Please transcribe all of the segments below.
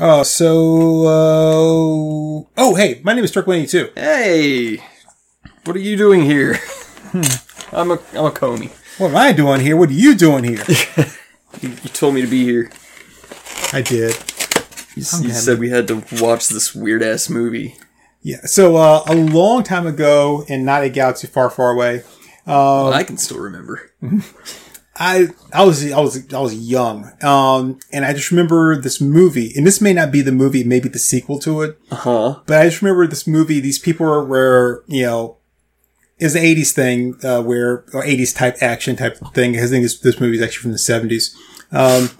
Uh, so, uh, oh, hey, my name is Turk182. Hey, what are you doing here? I'm a I'm a Comey. What am I doing here? What are you doing here? You, you told me to be here. I did. You, you said we had to watch this weird ass movie. Yeah. So, uh, a long time ago in not a galaxy far, far away, I can still remember. I I was I was I was young, um, and I just remember this movie, and this may not be the movie, maybe the sequel to it, Uh huh. but I just remember this movie. These people were, were you know, is an '80s thing uh, where or '80s type action type thing. I think this this movie is actually from the '70s, um,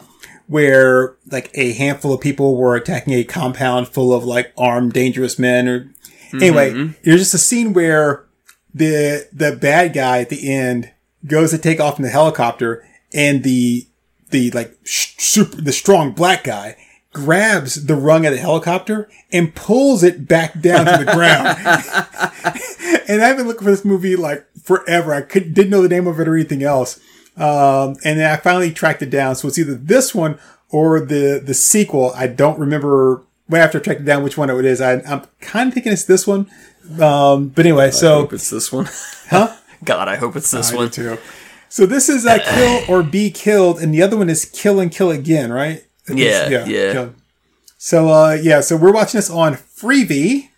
where like a handful of people were attacking a compound full of like armed, dangerous men. Or anyway, there's just a scene where the the bad guy at the end goes to take off in the helicopter, and the the like sh- super the strong black guy grabs the rung of the helicopter and pulls it back down to the ground. and I've been looking for this movie like forever. I could, didn't know the name of it or anything else. Um, and then I finally tracked it down. So it's either this one or the the sequel. I don't remember. Right after I tracked it down, which one it is. I, I'm kind of thinking it's this one. Um, but anyway, I so hope it's this one. huh? God, I hope it's this I one. too. So this is uh, kill or be killed, and the other one is kill and kill again, right? Yeah, yeah. kill. So uh, yeah, so we're watching this on Freevee,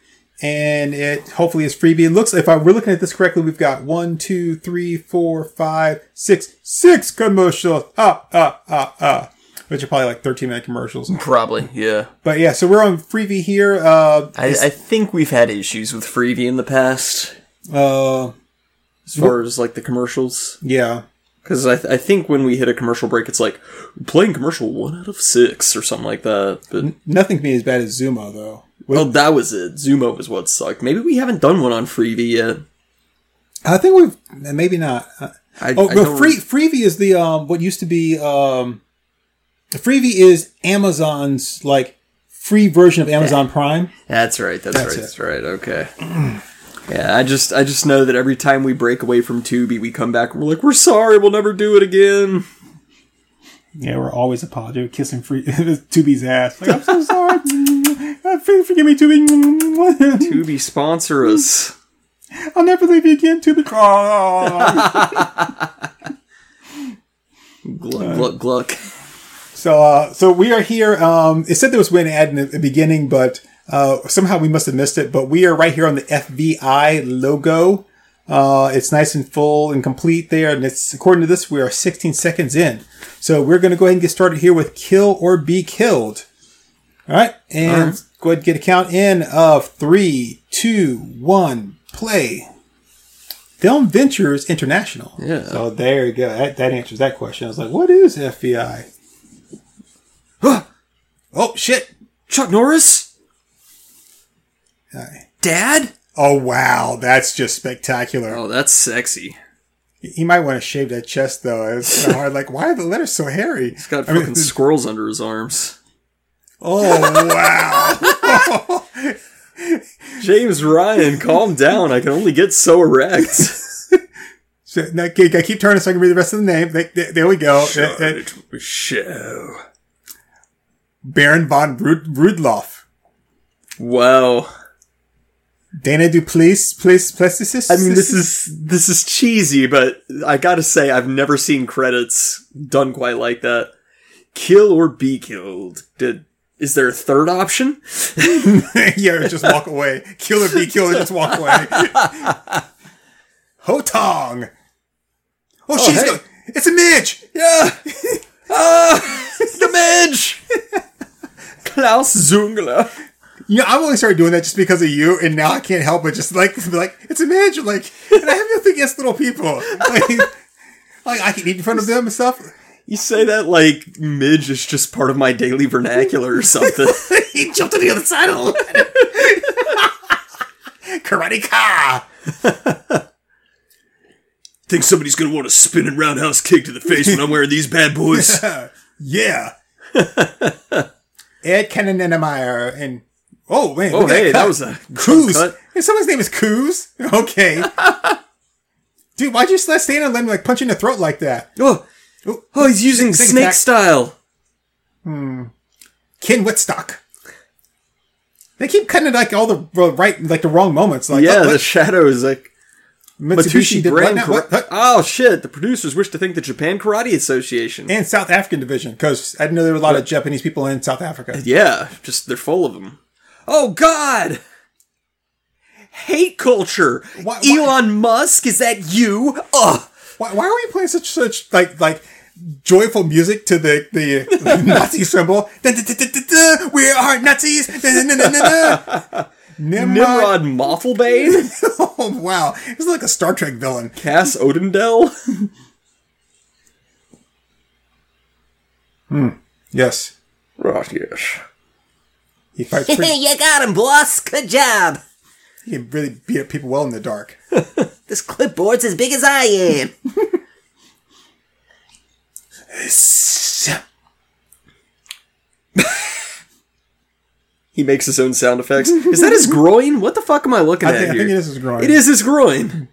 and it hopefully is Freevee. It looks if I, we're looking at this correctly, we've got one, two, three, four, five, six, six commercials. Ah, ah, ah, ah. Which are probably like 13 minute commercials. Probably, yeah. But yeah, so we're on Freevee here. Uh, I, I think we've had issues with Freevee in the past, uh, as far as like the commercials. yeah. Because I, th- I think when we hit a commercial break, it's like playing commercial one out of six or something like that. But Nothing can be as bad as Xumo though. well, that was it. Xumo was what sucked. Maybe we haven't done one on Freevee yet. I think we've maybe not. Uh, I, Oh, I but free Freevee is the um what used to be um the Freevee is Amazon's like free version of Amazon Prime. That's right. That's, That's right. it. That's right. Okay. Yeah, I just I just know that every time we break away from Tubi, we come back and we're like, we're sorry, we'll never do it again. Yeah, we're always apologetic, kissing free Tubi's ass. Like, I'm so sorry. Uh, Forgive me, Tubi. Tubi sponsor us. I'll never leave you again, Tubi. Gluck gluck gluck. So, uh, so we are here. Um, it said there was an ad in the beginning, but uh, somehow we must have missed it. But we are right here on the FBI logo. Uh, it's nice and full and complete there, and it's according to this, we are 16 seconds in. So we're going to go ahead and get started here with "Kill or Be Killed." All right, and All right. go ahead and get a count in of three, two, one, play. Film Ventures International. Yeah. So there you go. That, that answers that question. I was like, what is FBI? Oh shit! Chuck Norris? Hi. Dad? Oh wow, that's just spectacular. Oh, that's sexy. He might want to shave that chest though. It's kind of hard. Like, why are the letters so hairy? He's got I mean, fucking squirrels under his arms. oh wow! James Ryan, calm down. I can only get so erect. so, now, okay, I keep turning so I can read the rest of the name. There, there- there we go. Uh, uh, Show. Baron von Rud- Rudloff. Wow. Dana Duplice, Place, Plessis. I mean, this is this is cheesy, but I gotta say, I've never seen credits done quite like that. Kill or be killed. Did is there a third option? yeah, just walk away. Kill or be killed, just walk away. Hotong. Oh, she's hey. go- It's a midge. Yeah. Ah, the midge. Klaus Zungler. You know, I've only started doing that just because of you, and now I can't help but just like be like it's a midge. Like, and I have nothing against little people. Like, like I can eat in front of them and stuff. You say that like midge is just part of my daily vernacular or something. he jumped on the other side of the. Karate ka. Think somebody's gonna want a spinning roundhouse kick to the face when I'm wearing these bad boys? Yeah. Ed Kannenmeyer and oh man, Oh, hey, cut. that was a Coos. Hey, someone's name is Coos. Okay. Dude, why'd you let stand and let him like punch you in the throat like that? Oh, oh, oh he's using Snake snake style. Hmm. Ken Whitstock. They keep cutting it like all the right, like the wrong moments. Like, yeah, oh, the shadows like Mitsubishi what Brand now? What? What? Oh shit! The producers wish to thank the Japan Karate Association. and South African division because I didn't know there were a lot of Japanese people in South Africa. yeah, just they're full of them. Oh God! Hate culture. Why- why- Elon Musk, is that you? Ugh. Why, why are we playing such such like like joyful music to the the Nazi symbol? We are Nazis. Nimrod. Nimrod Moffelbane, Oh wow, it's like a Star Trek villain. Cass Odendell. hmm. Yes, Oh yes. He fights. Pretty, you got him, boss. Good job. he can really beat up people well in the dark. This clipboard's as big as I am. He makes his own sound effects. Is that his groin? What the fuck am I looking I at think, I here? think it is his groin. It is his groin.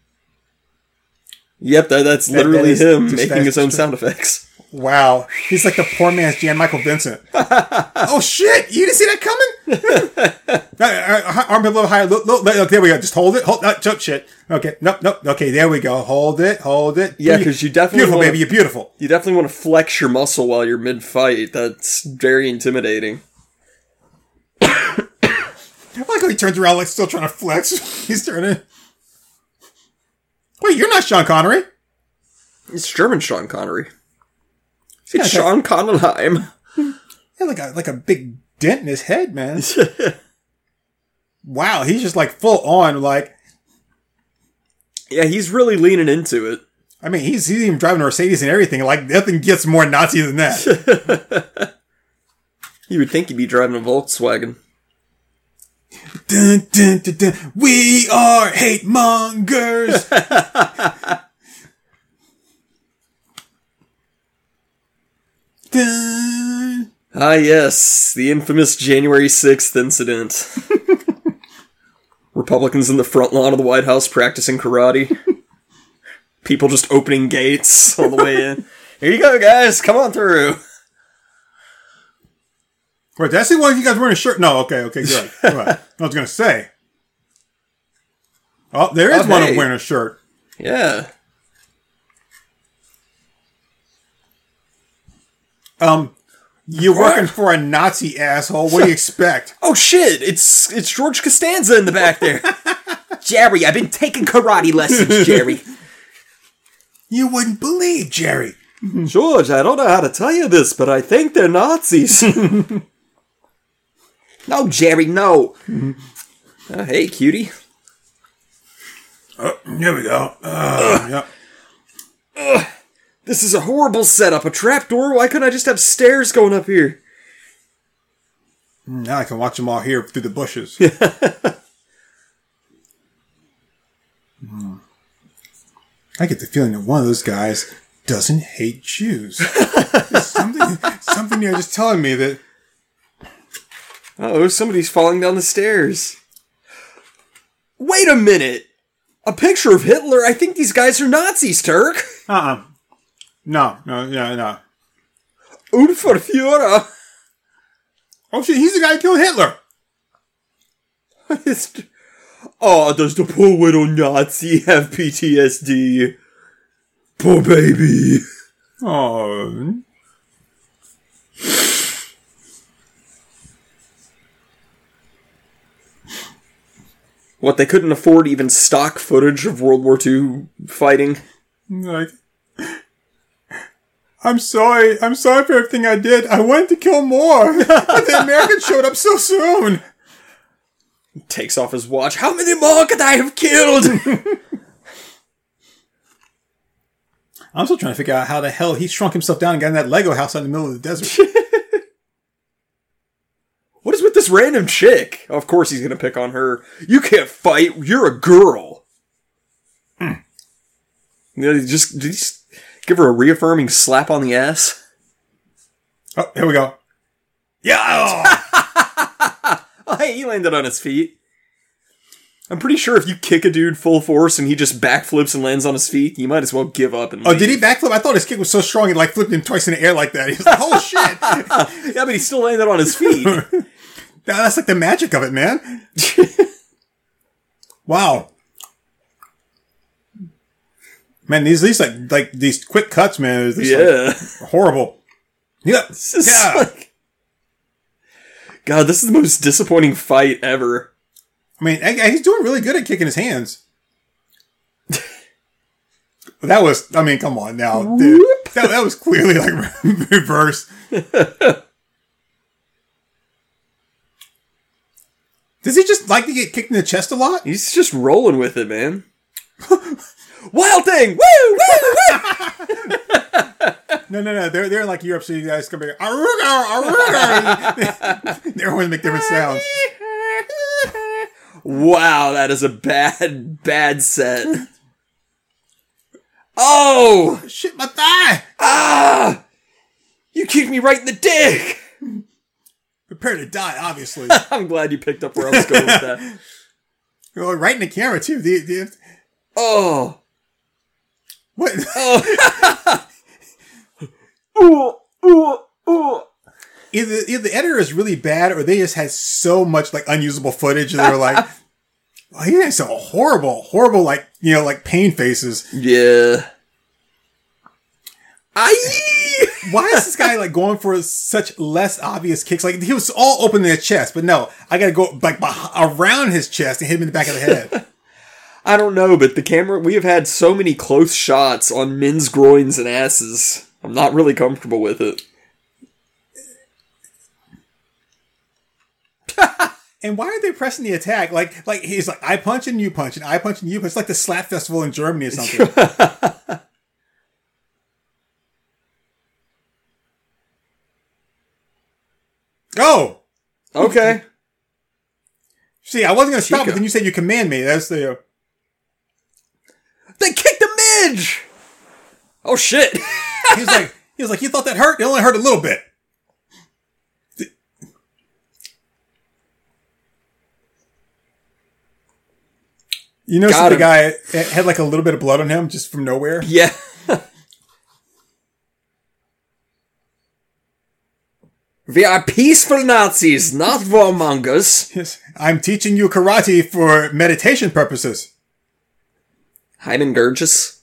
Yep, that, that's that literally is him just- making his own that's- sound effects. Wow, he's like the poor man's Jan Michael Vincent. oh shit! You didn't see that coming? Uh, uh, arm a little higher. Look, look, look, there we go. Just hold it. Hold. Uh, jump shit. Okay. Nope. Nope. Okay. There we go. Hold it. Hold it. Yeah, 'cause you definitely beautiful, wanna- baby. You're beautiful. You definitely want to flex your muscle while you're mid fight. That's very intimidating. I like how he turns around, like still trying to flex. he's turning. Wait, you're not Sean Connery. It's German Sean Connery. Yeah, It's Sean Conneheim. Yeah, like a like a big dent in his head, man. wow, he's just like full on. Like, Yeah, he's really leaning into it. I mean, he's he's even driving a Mercedes and everything. Like, nothing gets more Nazi than that. You would think he'd be driving a Volkswagen. dun, dun, dun. We are hate mongers. dun. Ah, yes, the infamous January 6th incident. Republicans in the front lawn of the White House practicing karate. People just opening gates all the way in. Here you go, guys. Come on through. Wait, did I see one of you guys wearing a shirt? No, okay, okay, good. Right. I was gonna say. Oh, there is Oh, one of hey. them wearing a shirt. Yeah. Um, you're working for a Nazi asshole. What do you expect? Oh shit! It's it's George Costanza in the back there. Jerry, I've been taking karate lessons, Jerry. You wouldn't believe, Jerry. George, I don't know how to tell you this, but I think they're Nazis. No, Jerry, no. Oh, hey, cutie. Oh, here we go. Uh, yep. This is a horrible setup. A trapdoor? Why couldn't I just have stairs going up here? Now I can watch them all here through the bushes. Hmm. I get the feeling that one of those guys doesn't hate Jews. Something, something there just telling me that. Oh, somebody's falling down the stairs. Wait a minute! A picture of Hitler? I think these guys are Nazis, Turk! Uh uh No, no, no, no. Unverführer! Oh shit, he's the guy who killed Hitler. Oh, does the poor little Nazi have PTSD? Poor baby. Oh. What, they couldn't afford even stock footage of World War II fighting? Like, I'm sorry. I'm sorry for everything I did. I wanted to kill more. but the Americans showed up so soon. Takes off his watch. How many more could I have killed? I'm still trying to figure out how the hell he shrunk himself down and got in that Lego house out in the middle of the desert. what is with this random chick? Of course he's gonna pick on her. You can't fight. You're a girl. Hmm. You know, just, just give her a reaffirming slap on the ass? oh, here we go. Yeah. oh. Hey, he landed on his feet. I'm pretty sure if you kick a dude full force and he just backflips and lands on his feet, you might as well give up and Oh, leave. did he backflip? I thought his kick was so strong it like flipped him twice in the air like that. He was like, "Oh shit!" Yeah, but he still landed on his feet. That's like the magic of it, man. wow. Man, these these like like these quick cuts, man. Is this Yeah. like horrible. Yeah, yeah. like- God, this is the most disappointing fight ever. I mean, he's doing really good at kicking his hands. that was, I mean, come on now, dude. That, that was clearly like reverse. Does he just like to get kicked in the chest a lot? He's just rolling with it, man. Wild thing! Woo! Woo! Woo! No, no, no. They're they're in like Europe, so you guys come back. Aruga, aruga. They always make different sounds. wow, that is a bad, bad set. Oh! Shit, my thigh. Ah! You kicked me right in the dick! Prepare to die, obviously. I'm glad you picked up where I was going with that. oh, right in the camera too. The, the, Oh! What? Oh. Ooh, ooh, ooh. either, either the editor is really bad or they just had so much like unusable footage and they were like, oh, he has some horrible, horrible like you know like pain faces. Yeah. Aye! Why is this guy like going for such less obvious kicks? Like he was all open in the chest, but no, I got to go like beh- around his chest and hit him in the back of the head. I don't know, but the camera, we have had so many close shots on men's groins and asses. I'm not really comfortable with it. and why are they pressing the attack? Like like he's like I punch and you punch and I punch and you punch. It's like the slap festival in Germany or something. oh, Okay. see, I wasn't gonna stop, Chico. but then you said you command me. That's the. They kicked the midge! Oh shit! He was like, he was like, you thought that hurt? It only hurt a little bit. You notice Got the guy had like a little bit of blood on him just from nowhere. yeah. we are peaceful Nazis, not warmongers. Yes. I'm teaching you karate for meditation purposes. Hyman Gurgis.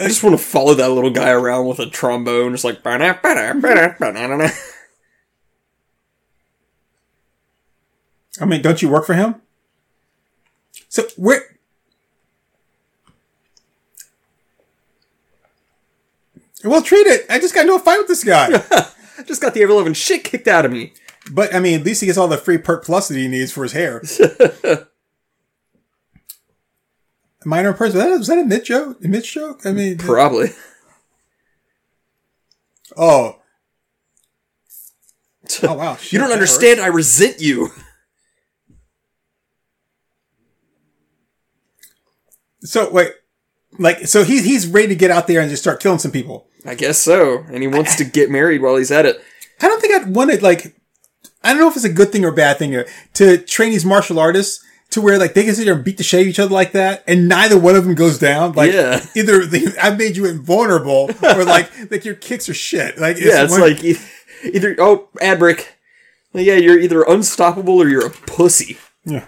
I just want to follow that little guy around with a trombone, just like. I mean, don't you work for him? So where? Well, treat it. I just got into a fight with this guy. Just got the ever loving shit kicked out of me. But I mean, at least he gets all the free perk plus that he needs for his hair. Minor person. Was that, was that a mid joke? A mid joke? I mean, Probably. oh, oh wow. Shit, You don't understand. I resent you. So wait, like, so he's he's ready to get out there and just start killing some people. I guess so. And he wants to get married while he's at it. I don't think I'd want to like. I don't know if it's a good thing or a bad thing uh, to train these martial artists to where like they can sit there and beat the shit out of each other like that, and neither one of them goes down. Like Yeah. either they, I've made you invulnerable, or like like your kicks are shit. Like Yeah, it's one- like e- either oh ad break. Yeah, you're either unstoppable or you're a pussy. yeah.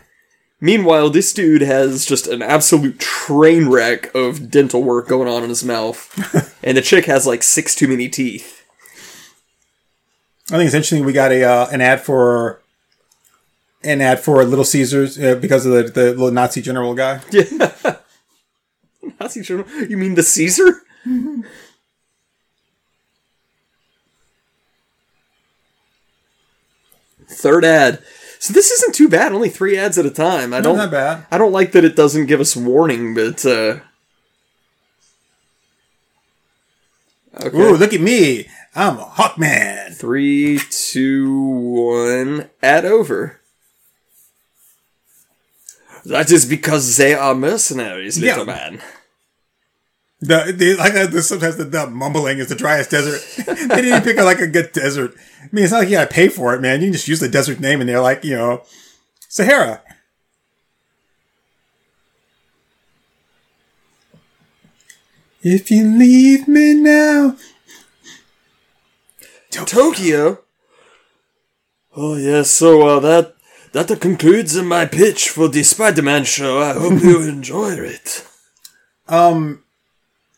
Meanwhile, this dude has just an absolute train wreck of dental work going on in his mouth, and the chick has like six too many teeth. I think it's interesting. We got a uh, an ad for an ad for Little Caesars uh, because of the the little Nazi general guy. Yeah. Nazi general? You mean the Caesar? Third ad. So this isn't too bad. Only three ads at a time. I don't. not bad. I don't like that it doesn't give us warning, but uh, okay. Ooh, look at me! I'm a Hawkman. Three, two, one. Ad over. That is because they are mercenaries, little Yeah. man. The, the like uh, the, sometimes the, the mumbling is the driest desert. they didn't even pick a, like a good desert. I mean, it's not like you gotta pay for it, man. You can just use the desert name, and they're like, you know, Sahara. If you leave me now, Tokyo. Oh yes, so uh, that that concludes my pitch for the Spider-Man show. I hope you enjoy it. Um,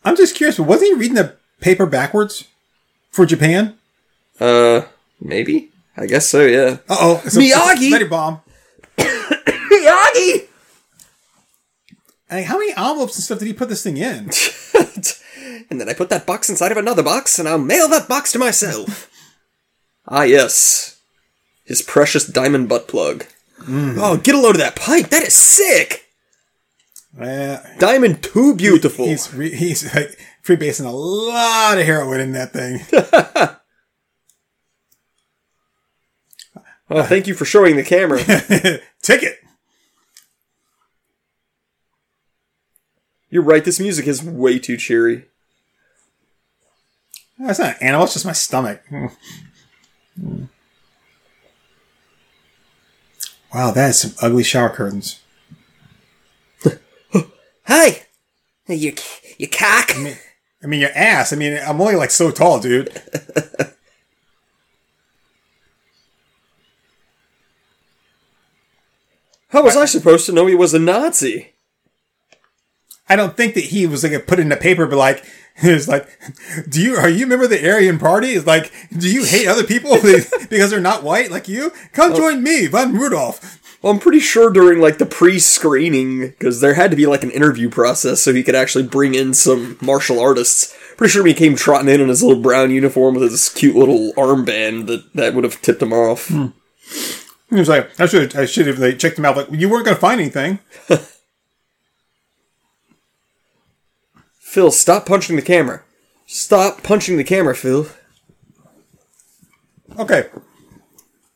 I'm just curious, wasn't he reading the paper backwards for Japan? Uh, maybe. I guess so. Yeah. Uh oh, Miyagi! Let it bomb. Miyagi. I mean, how many envelopes and stuff did he put this thing in? and then I put that box inside of another box, and I'll mail that box to myself. ah, yes. His precious diamond butt plug. Oh, get a load of that pipe. That is sick. Uh, Diamond too beautiful. he's re- he's like freebasing a lot of heroin in that thing. oh, thank you for showing the camera. Ticket. You're right. This music is way too cheery. That's not an animal. It's just my stomach. Wow, that is some ugly shower curtains. Hey, you, you cock. I mean, your ass. I mean, I'm only like so tall, dude. How was I supposed to know he was a Nazi? I don't think that he was like put in the paper, but like it's like, do you are you a member of the Aryan Party? It's like, do you hate other people because they're not white like you? Come join me, Von Rudolph. Well, I'm pretty sure during like the pre-screening, because there had to be like an interview process, so he could actually bring in some martial artists. Pretty sure he came trotting in in his little brown uniform with his cute little armband that that would have tipped him off. Hmm. He was like, I should I should have like, checked him out. Like, you weren't going to find anything. Phil, stop punching the camera. Stop punching the camera, Phil. Okay,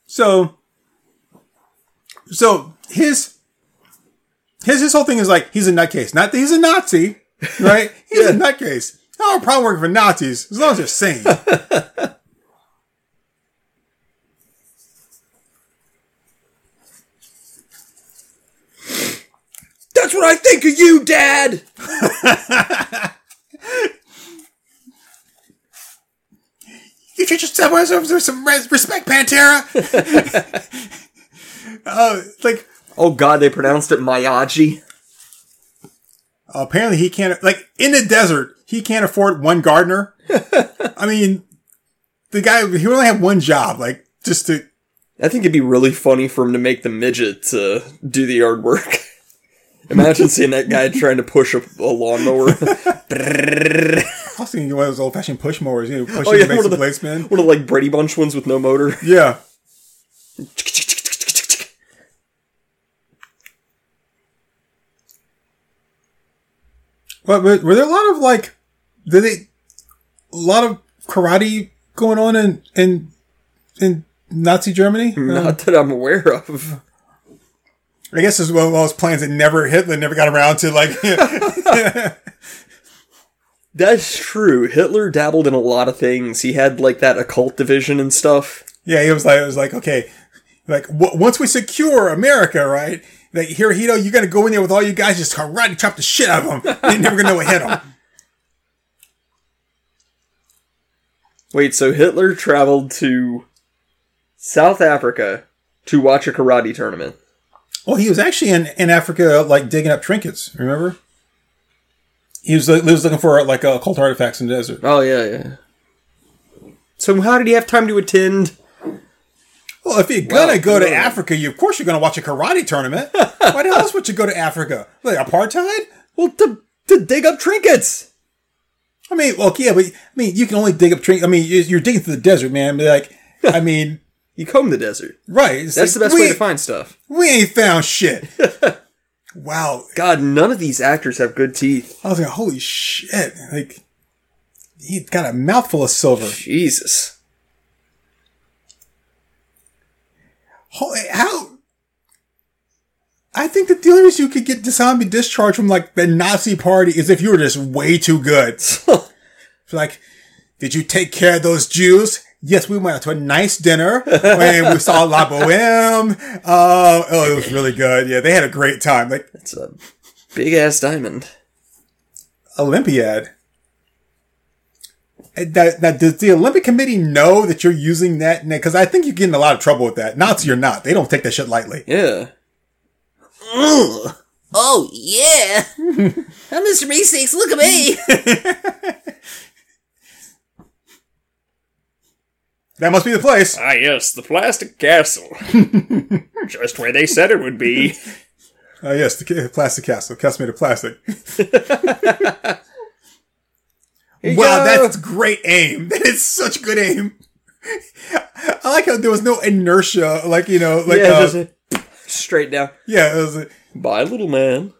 so so his his his whole thing is like he's a nutcase. Not that he's a Nazi, right? He's a nutcase. I don't have a problem working for Nazis as long as they're sane. That's what I think of you, Dad. You treat yourself with some respect, Pantera. uh, like Oh God, they pronounced it Miyagi. apparently he can't like in the desert he can't afford one gardener. I mean, the guy he only have one job, like just to. I think it'd be really funny for him to make the midget uh, do the yard work. Imagine seeing that guy trying to push a, a lawnmower. I was thinking one of those old fashioned push mowers, you know, pushing Oh, yeah, to make one of the- blade spin. One of like Brady Bunch ones with no motor. Yeah. What were, were there a lot of like, did they, a lot of karate going on in in in Nazi Germany? Uh, Not that I'm aware of. I guess it's one of those plans that never Hitler never got around to like. That's true. Hitler dabbled in a lot of things. He had like that occult division and stuff. yeah, he was like, it was like, okay, like w- once we secure America, right? Like Hirohito, you got to go in there with all you guys, just karate chop the shit out of them. You're never gonna know what hit them. Wait, so Hitler traveled to South Africa to watch a karate tournament. Well, he was actually in, in Africa, like digging up trinkets. Remember? He was, he was looking for like uh, occult artifacts in the desert. Oh yeah, yeah. So how did he have time to attend? Well, if you're gonna Wow, go to? Africa, you of course you're gonna watch a karate tournament. Why the hell else would you go to Africa? Like apartheid? Well, to to dig up trinkets. I mean, well, yeah, but I mean, you can only dig up trinkets. I mean, you- you're digging through the desert, man. But like, I mean, You comb the desert. right? it's That's the best way to find stuff. We ain't found shit. wow, God, none of these actors have good teeth. I was like, holy shit! Like, he got a mouthful of silver. Jesus. Holy, how? I think that the only reason you could get zombie discharged from like the Nazi party is if you were just way too good. Like, did you take care of those Jews? Yes, we went out to a nice dinner and we saw La Boheme. Uh, oh, it was really good. Yeah, they had a great time. Like It's a big ass diamond. Olympiad. that, that does the Olympic Committee know that you're using that? Because I think you get in a lot of trouble with that. Nazi or not, they don't take that shit lightly. Yeah. Ugh. Oh, yeah. I'm Mr. Meeseeks, look at me. That must be the place. Ah, yes, the plastic castle. Just where they said it would be. Oh yes, the ca- plastic castle, castle made of plastic. wow, that's great aim. That is such good aim. I like how there was no inertia, like you know, like yeah, uh, straight down. yeah, it was a- Bye, little man.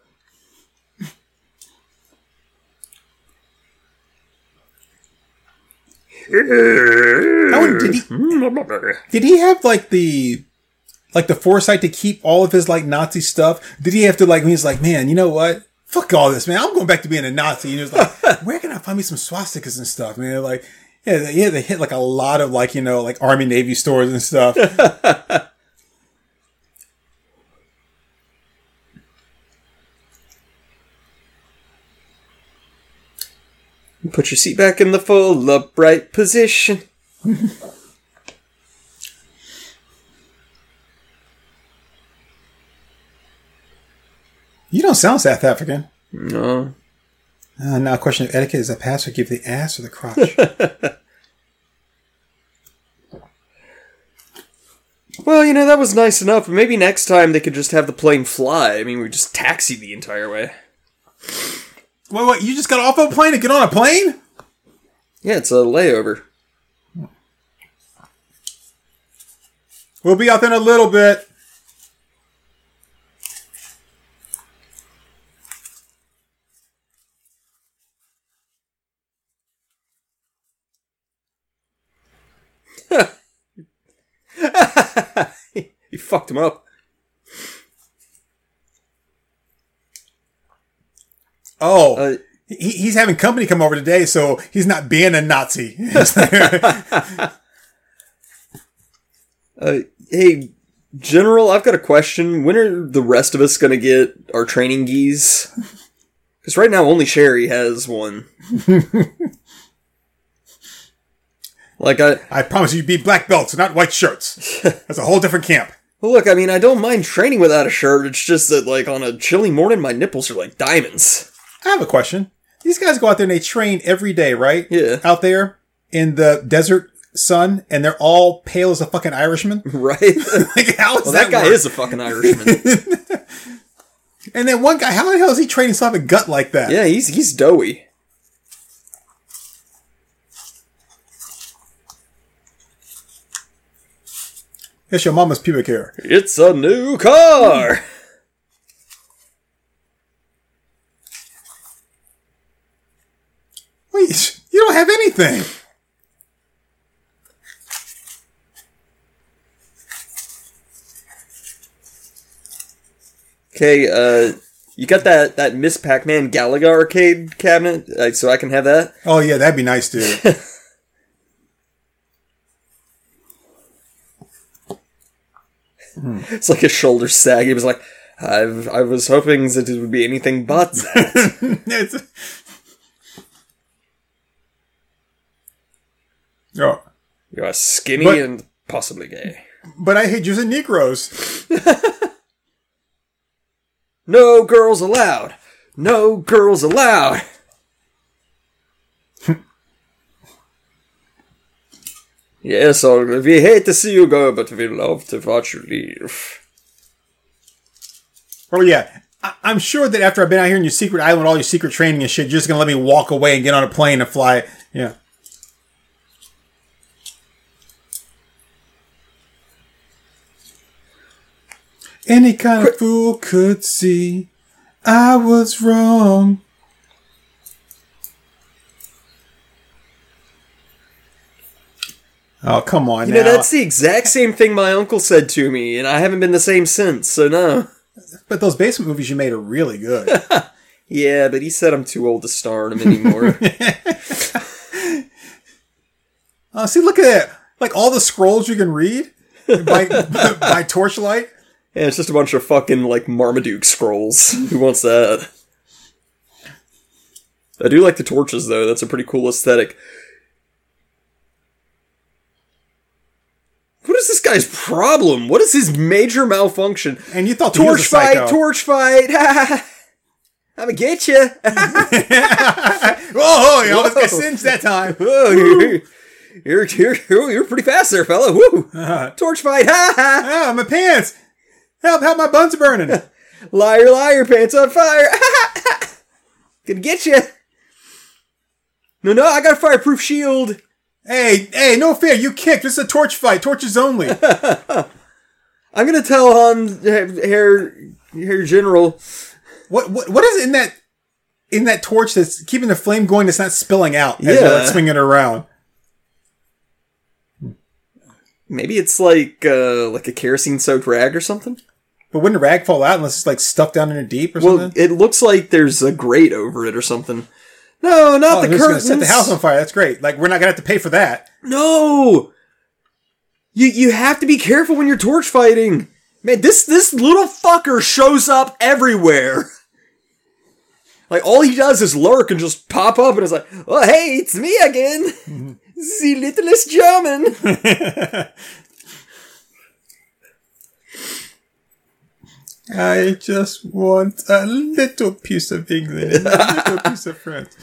Oh, Wonder, did he mm. did he have like the like the foresight to keep all of his like Nazi stuff? Did he have to like when he's like, man, you know what? Fuck all this, man. I'm going back to being a Nazi. And he was like, where can I find me some swastikas and stuff, man? Like, yeah, they- yeah, they hit like a lot of like you know like Army Navy stores and stuff. Put your seat back in the full upright position. You don't sound South African. No. Uh, now, a question of etiquette: Is a pastor give the ass or the crotch? Well, you know, that was nice enough, but maybe next time they could just have the plane fly. I mean, we just taxi the entire way. Wait, wait, you just got off a plane to get on a plane? Yeah, it's a layover. We'll be out there in a little bit. You fucked him up. Oh, Uh, he, he's having company come over today, so he's not being a Nazi. uh, hey, General, I've got a question. When are the rest of us going to get our training geese? Because right now only Sherry has one. like, I. I promise you, be black belts, not white shirts. That's a whole different camp. Well, look, I mean, I don't mind training without a shirt. It's just that, like, on a chilly morning, my nipples are like diamonds. I have a question. These guys go out there and they train every day, right? Yeah. Out there in the desert sun, and they're all pale as a fucking Irishman. Right? like, how is well, that guy work? is a fucking Irishman. And then one guy, how the hell is he training to have a gut like that? yeah, he's he's doughy. It's your mama's pubic hair. It's a new car. Wait, you anything. Okay, uh, you got that that Miss Pac-Man Galaga arcade cabinet, like, so I can have that. Oh yeah, that'd be nice, dude. It's like his shoulders sag. He was like, I've, I was hoping that it would be anything but that. It's- oh, you are skinny But- and possibly gay. but I hate using Negroes. No girls allowed. No girls allowed. yes, or we hate to see you go, but we love to watch you leave. Oh yeah, I- I'm sure that after I've been out here in your secret island, all your secret training and shit, you're just gonna let me walk away and get on a plane and fly. Yeah. Any kind of fool could see I was wrong. Oh come on You now! know, that's the exact same thing my uncle said to me, and I haven't been the same since, so no. but those basement movies you made are really good. Yeah, but he said I'm too old to star in them anymore. Oh, see, look at that! Like all the scrolls you can read by by torchlight. Yeah, it's just a bunch of fucking like Marmaduke scrolls. Who wants that? I do like the torches though. That's a pretty cool aesthetic. What is this guy's problem? What is his major malfunction? And you thought torch fight, torch fight. I'ma get you. oh, you almost got singed that time. Whoa, you're, you're, you're, you're, pretty fast there, fella. Woo! Uh-huh. Torch fight. Ha ha. Ah, my pants. Help, help, my buns are burning. Liar, liar, pants on fire. Gonna get you. No, no, I got a fireproof shield. hey, hey, no fear. You kicked. This is a torch fight. Torches only. I'm gonna tell Han, Hair, Hair General. what, what, what is in that, in that torch that's keeping the flame going that's not spilling out as Yeah. swinging it around? Maybe it's like, uh, like a kerosene soaked rag or something. But wouldn't the rag fall out unless it's like stuck down in a deep or Well, something? it looks like there's a grate over it or something. No, not Oh, the curtains. set the house on fire. That's great. Like we're not gonna have to pay for that. No! You you have to be careful when you're torch fighting. Man, this this little fucker shows up everywhere. Like all he does is lurk and just pop up and it's like, oh hey, it's me again. the littlest German. I just want a little piece of England, and a little piece of France.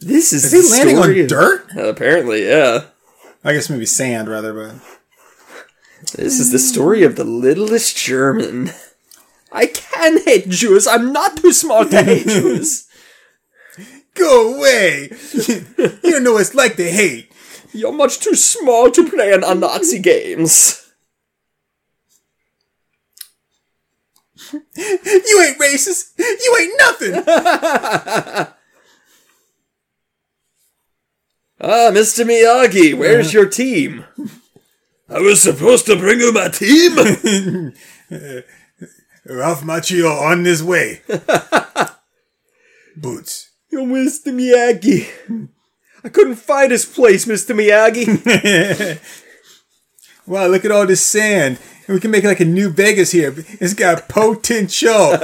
This is, Is he landing on of- dirt? Uh, apparently, yeah. I guess maybe sand rather, but This is the story of the littlest German. I can hate Jews. I'm not too small to hate Jews. go away. you don't know what it's like to hate. You're much too small to play in a Nazi games. You ain't racist. You ain't nothing. Ah, Mr. Miyagi, where's your team? I was supposed to bring you my team? Ralph Macchio on his way. Boots. Yo, Mr. Miyagi. I couldn't find his place, Mr. Miyagi. Wow, look at all this sand. We can make like a new Vegas here. It's got potential.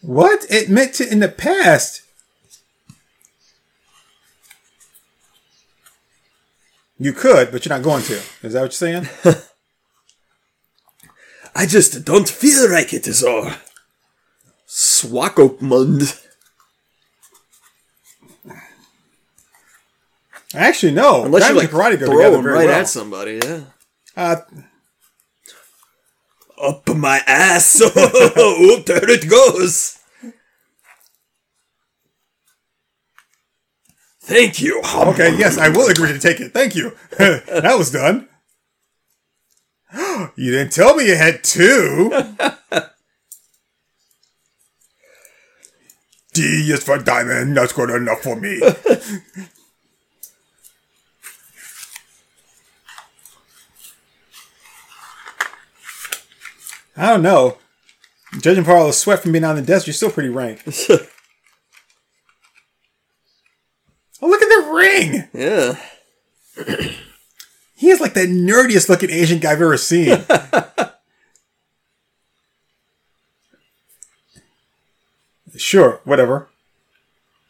what? It meant to in the past. You could, but you're not going to. Is that what you're saying? I just don't feel like it is all. Swakopmund. Actually, no. Unless you like and karate go throw together very right well. at somebody, yeah. Uh, Up my ass. oh, there it goes. Thank you. Okay, yes, I will agree to take it. Thank you. that was done. you didn't tell me you had two. D is for diamond. That's good enough for me. I don't know. Judging by all the sweat from being on the desk, you're still pretty rank. Oh, look at the ring! yeah. He is like the nerdiest looking Asian guy I've ever seen. sure, whatever.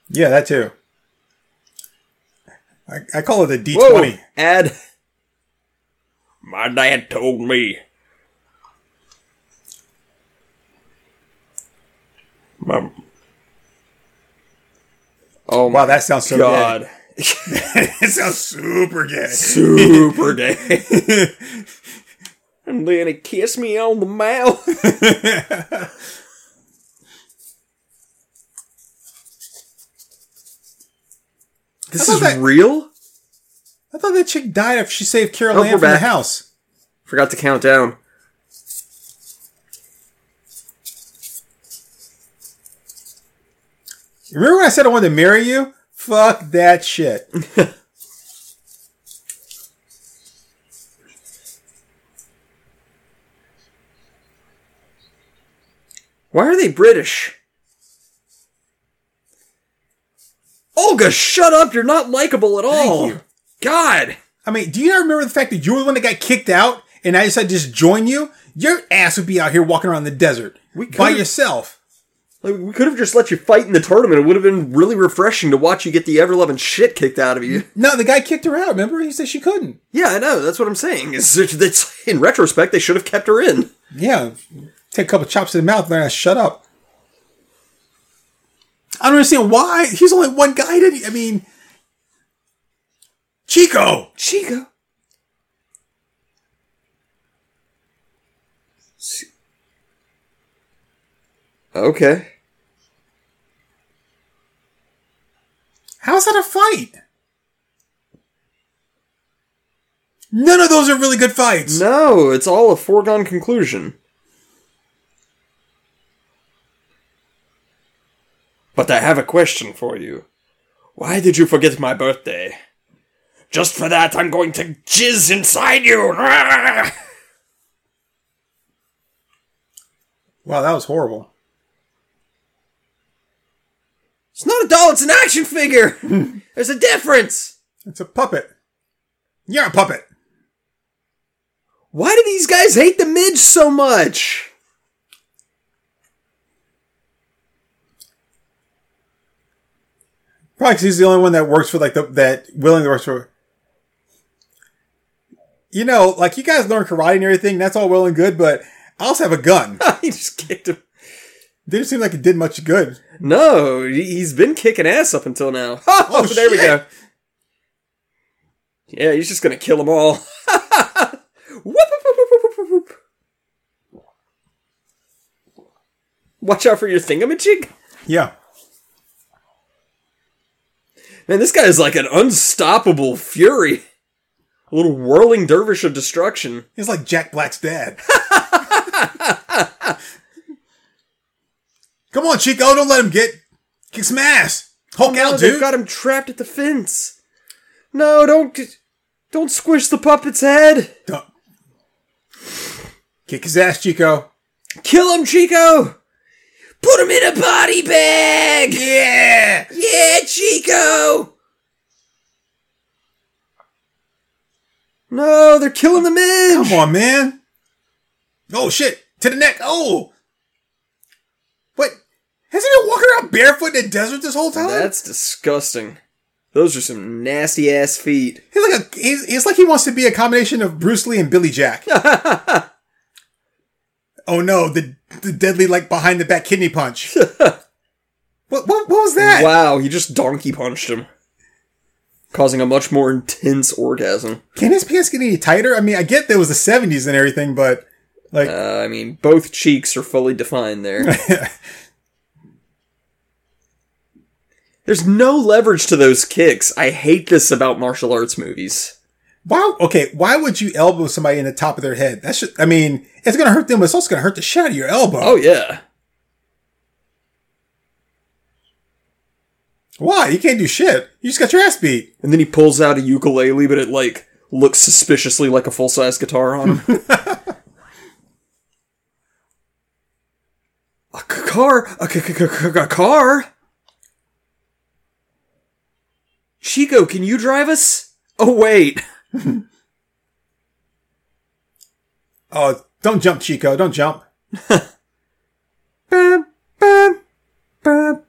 Yeah, that too. I, I call it a D Whoa. twenty. Add. My dad told me. My... Oh my Wow, that sounds so god. gay. it sounds super gay. Super gay. and then he kissed me on the mouth. this is that- real? I thought that chick died after she saved Carol Oh, Ann we're from the house. Forgot to count down. Remember when I said I wanted to marry you? Fuck that shit. Why are they British? Olga, shut up! You're not likable at all. you. God. I mean, do you not remember the fact that you were the one that got kicked out and I decided to just join you? Your ass would be out here walking around the desert by yourself. Like we could have just let you fight in the tournament. It would have been really refreshing to watch you get the ever loving shit kicked out of you. No, the guy kicked her out. Remember, he said she couldn't. Yeah, I know. That's what I'm saying. Is that's in retrospect they should have kept her in. Yeah, take a couple chops in the mouth, then I shut up. I don't understand why. He's only one guy. Did I mean, Chico? Chico. Okay. How's that a fight? None of those are really good fights. No, it's all a foregone conclusion. But I have a question for you. Why did you forget my birthday? Just for that, I'm going to jizz inside you! Wow, that was horrible. It's not a doll, it's an action figure! There's a difference! It's a puppet. You're a puppet. Why do these guys hate the Midge so much? Probably because he's the only one that works for like the that willing to work for. You know, like you guys learn karate and everything. That's all well and good, but I also have a gun. he just kicked him. Didn't seem like it did much good. No, he- he's been kicking ass up until now. Oh, oh, there we go. Yeah, he's just gonna kill them all. Whoop, whoop, whoop, whoop, whoop, whoop, whoop. Watch out for your thingamajig. Yeah. Man, this guy is like an unstoppable fury. A little whirling dervish of destruction. He's like Jack Black's dad. Come on, Chico, don't let him get kick some ass. Hulk No, out, they've got him trapped at the fence. No, don't don't squish the puppet's head. Don't- Kick his ass, Chico. Kill him, Chico! Put him in a body bag! Yeah. Yeah, Chico! No, they're killing the Midge! Come on, man. Oh shit! To the neck. Oh. Has he been walking around barefoot in the desert this whole time? That's disgusting. Those are some nasty ass feet. He's like a. He's, he's like he wants to be a combination of Bruce Lee and Billy Jack. oh no! The the deadly like behind the back kidney punch. what, what what was that? Wow, he just donkey punched him. Causing a much more intense orgasm. Can his pants get any tighter? I mean, I get there was the seventies and everything, but like, Uh, I mean, both cheeks are fully defined there. There's no leverage to those kicks. I hate this about martial arts movies. why? Okay, why would you elbow somebody in the top of their head? That's just. I mean, it's gonna hurt them, but it's also gonna hurt the shit out of your elbow. Oh, yeah. Why? You can't do shit. You just got your ass beat. And then he pulls out a ukulele, but it, like, looks suspiciously like a full size guitar on him. a car? A, c- c- c- a car? Chico, can you drive us? Oh, wait. Oh, don't jump, Chico. Don't jump. Bam, bam, bam.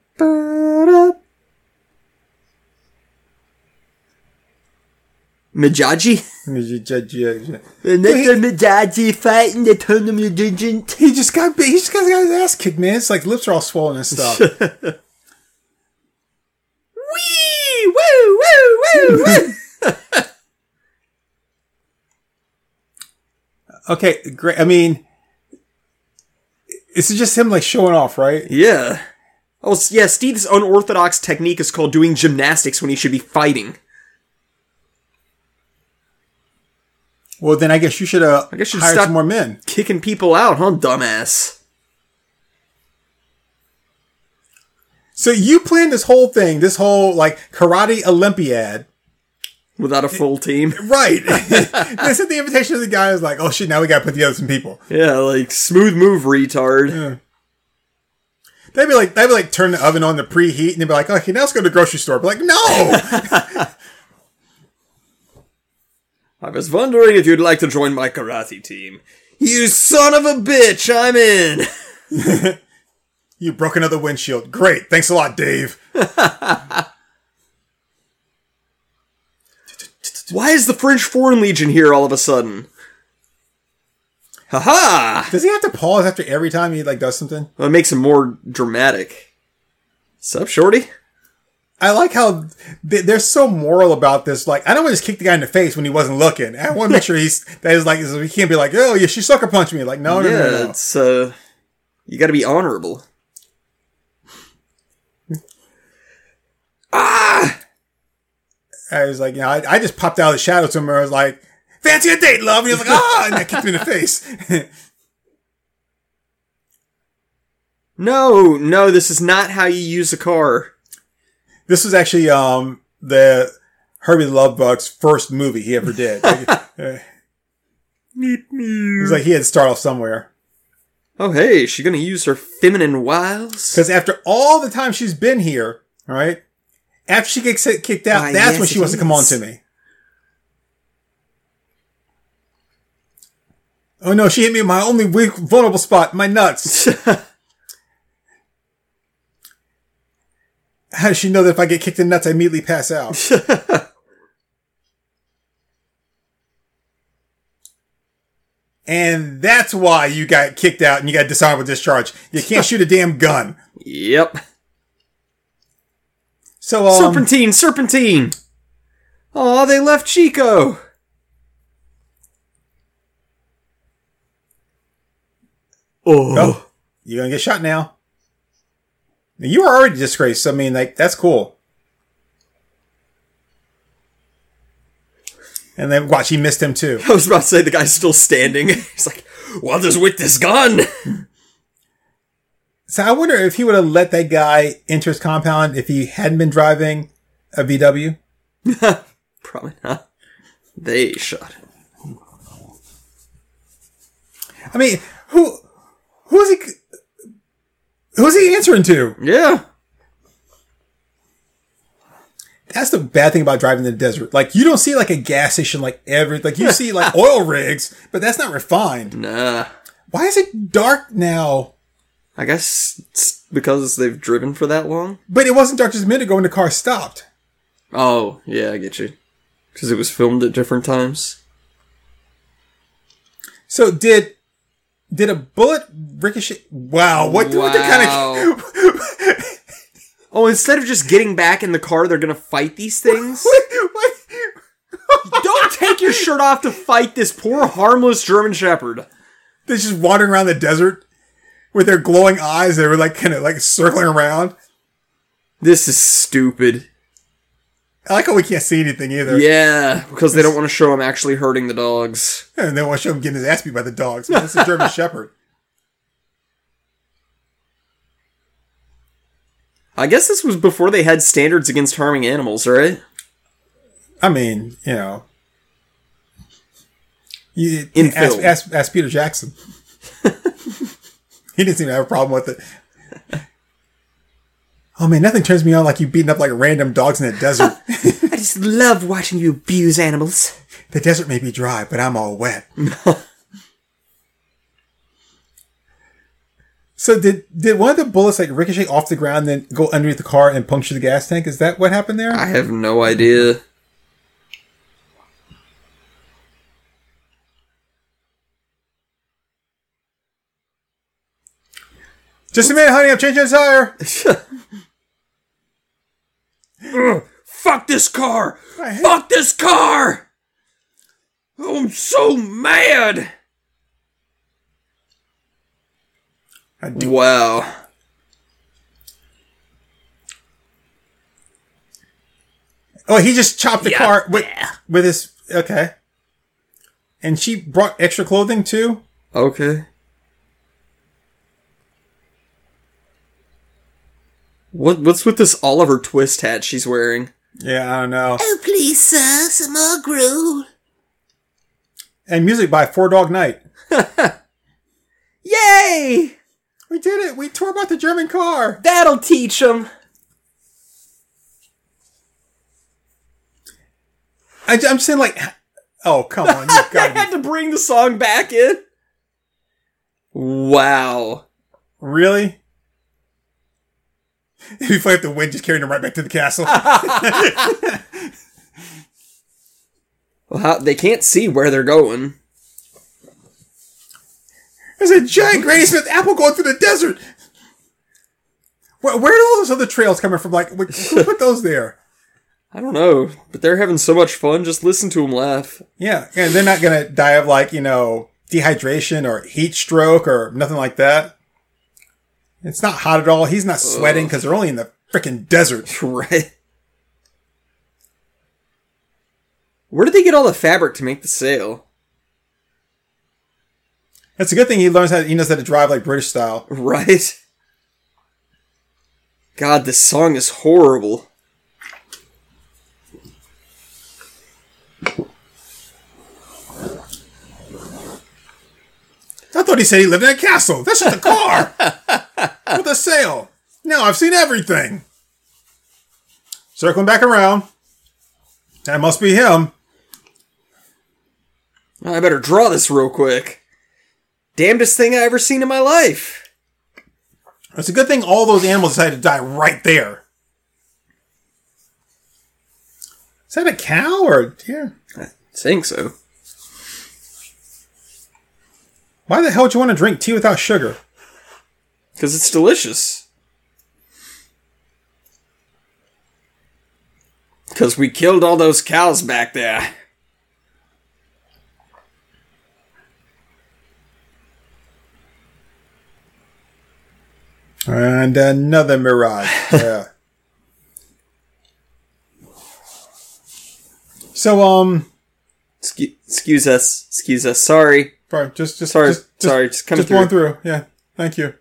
Mijaji? He The next time Mijaji fight in the tournament dungeon. just got he just got his ass kicked, man. It's like lips are all swollen and stuff. Wee! Woo! Woo! Woo! Woo! Okay, great. I mean, this is just him like showing off, right? yeah. Oh, yeah, Steve's unorthodox technique is called doing gymnastics when he should be fighting. Well, then I guess you should uh, I guess you should hire stop- some more men. Kicking people out, huh, dumbass? So you planned this whole thing, this whole like karate Olympiad, Without a full team. right? they sent the invitation to the guy. Was like, oh shit, now we got to put together some people. Yeah, like, smooth move, retard. They'd be like, they'd be like, turn the oven on to preheat, and they'd be like, okay, now let's go to the grocery store. But like, no, I was wondering if you'd like to join my karate team. You son of a bitch, I'm in! You broke another windshield. Great. Thanks a lot, Dave. Why is the French Foreign Legion here all of a sudden? Haha! Does he have to pause after every time he like does something? Well, it makes him more dramatic. Sup, Shorty? I like how they- they're so moral about this. Like, I don't want to just kick the guy in the face when he wasn't looking. I want to make sure he's that is like he can't be like, oh yeah, she sucker punched me. Like, no, no, yeah, no, no, no. it's uh, you got to be honorable. Ah! I was like, you know, I, I just popped out of the shadow somewhere. I was like, fancy a date, love. And he was like, ah, and I kicked me in the face. No, no, this is not how you use a car. this was actually um the Herbie the Love Bug's first movie he ever did. It was like he had to start off somewhere. Oh, hey, is she gonna use her feminine wiles? Because after all the time she's been here, all right, after she gets kicked out, Why, that's yes, when she wants to come on to me. Oh no, she hit me in my only weak, vulnerable spot, my nuts. How does she know that if I get kicked in the nuts, I immediately pass out? and that's why you got kicked out and you got dishonorable discharge. You can't shoot a damn gun. Yep. So, um, serpentine, serpentine. Oh, they left Chico. Oh. Oh, you're gonna get shot now. You were already disgraced. So, I mean, like that's cool. And then watch, he missed him too. I was about to say the guy's still standing. He's like, "What is with this gun?" So I wonder if he would have let that guy enter his compound if he hadn't been driving a VW. Probably not. They shot him. I mean, who who's he who's he answering to? Yeah. That's the bad thing about driving in the desert. Like you don't see like a gas station like every like you see like oil rigs, but that's not refined. Nah. Why is it dark now? I guess it's because they've driven for that long. But it wasn't dark just a minute ago when the car stopped. Oh, yeah, I get you. Because it was filmed at different times. So did did a bullet ricochet? Wow, what, what the kind of Oh, instead of just getting back in the car, they're gonna fight these things? what, what? Don't take your shirt off to fight this poor, harmless German Shepherd. They're just wandering around the desert with their glowing eyes. They were like kind of like circling around. This is stupid. I like how we can't see anything either. Yeah, because they don't want to show him actually hurting the dogs. And they want to show him getting his ass beat by the dogs. This is a German Shepherd. I guess this was before they had standards against harming animals, right? I mean, you know. You, In ask, film. ask, ask Peter Jackson. he didn't seem to have a problem with it. Oh man, nothing turns me on like you beating up like random dogs in the desert. I just love watching you abuse animals. the desert may be dry, but I'm all wet. so did did one of the bullets like ricochet off the ground, then go underneath the car and puncture the gas tank? Is that what happened there? I have no idea. Just a minute, honey. I'm changing the tire. Fuck this car! Fuck this car! Oh, I'm so mad! I do- Wow. Oh, he just chopped the Yeah, car with with his okay. And she brought extra clothing too. Okay. What what's with this Oliver Twist hat she's wearing? Yeah, I don't know. Oh, please, sir, some more gruel. And music by Four Dog Night. Yay! We did it. We tore apart the German car. That'll teach him. I, am saying like, oh come on, you I gotta had to bring the song back in. Wow. really. It'd be funny if the wind just carried him right back to the castle. Well, how, they can't see where they're going. There's a giant Granny Smith apple going through the desert. Where, where are all those other trails coming from? Like, wh- who put those there? I don't know, but they're having so much fun. Just listen to them laugh. Yeah, and they're not gonna die of like you know dehydration or heat stroke or nothing like that. It's not hot at all. He's not sweating because they're only in the freaking desert. Right. Where did they get all the fabric to make the sail? That's a good thing he learns how he knows how to drive like British style. Right. God, this song is horrible. I thought he said he lived in a castle. That's just a car with a sail. Now I've seen everything. Circling back around. That must be him. I better draw this real quick. Damnedest thing I ever seen in my life. It's a good thing all those animals decided to die right there. Is that a cow or deer? I think so. Why the hell would you want to drink tea without sugar? Because it's delicious. Because we killed all those cows back there. And another mirage. Yeah. so um, Excuse, excuse us. Excuse us. Sorry. Sorry, just just Sorry. just, just, sorry. Just come just through. going through. Yeah, thank you.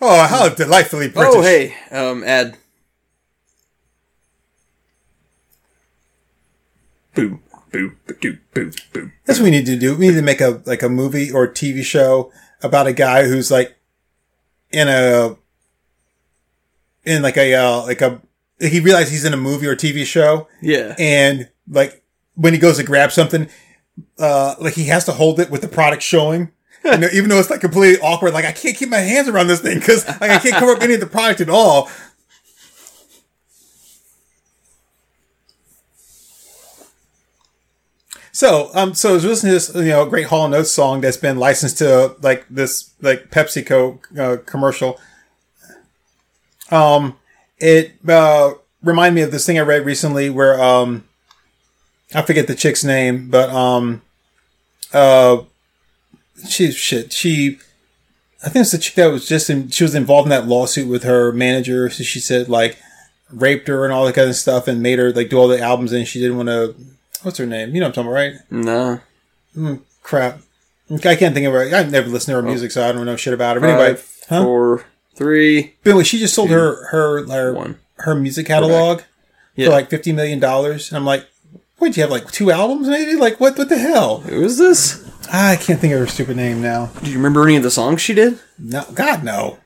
Oh, how delightfully British! Oh, hey. Um, ad. Boo. Boo. Boo. Boo. Boo. That's what we need to do. We need to make a like a movie or TV show about a guy who's like in a in like a uh, like a he realizes he's in a movie or TV show Yeah. and like when he goes to grab something, uh, like he has to hold it with the product showing. You know, even though it's like completely awkward, like I can't keep my hands around this thing because like I can't cover up any of the product at all. So, um, so I was listening to this, you know, great Hall and Oates song that's been licensed to like this, like PepsiCo uh, commercial. Um, it uh, reminded me of this thing I read recently where um, I forget the chick's name, but um, uh, she shit she. I think it's the chick that was just in, she was involved in that lawsuit with her manager. So she said like raped her and all that kind of stuff and made her like do all the albums and she didn't want to. What's her name? You know what I'm talking about, right? No. Crap. I can't think of her. I've never listened to her music, so I don't know shit about her. But anyway, Five, huh? four, three, But anyway, she just sold her her her, one. her music catalog for like fifty million dollars, and I'm like, what? You have like two albums, maybe? Like what? What the hell? Who is this? I can't think of her stupid name now. Do you remember any of the songs she did? No, God, no.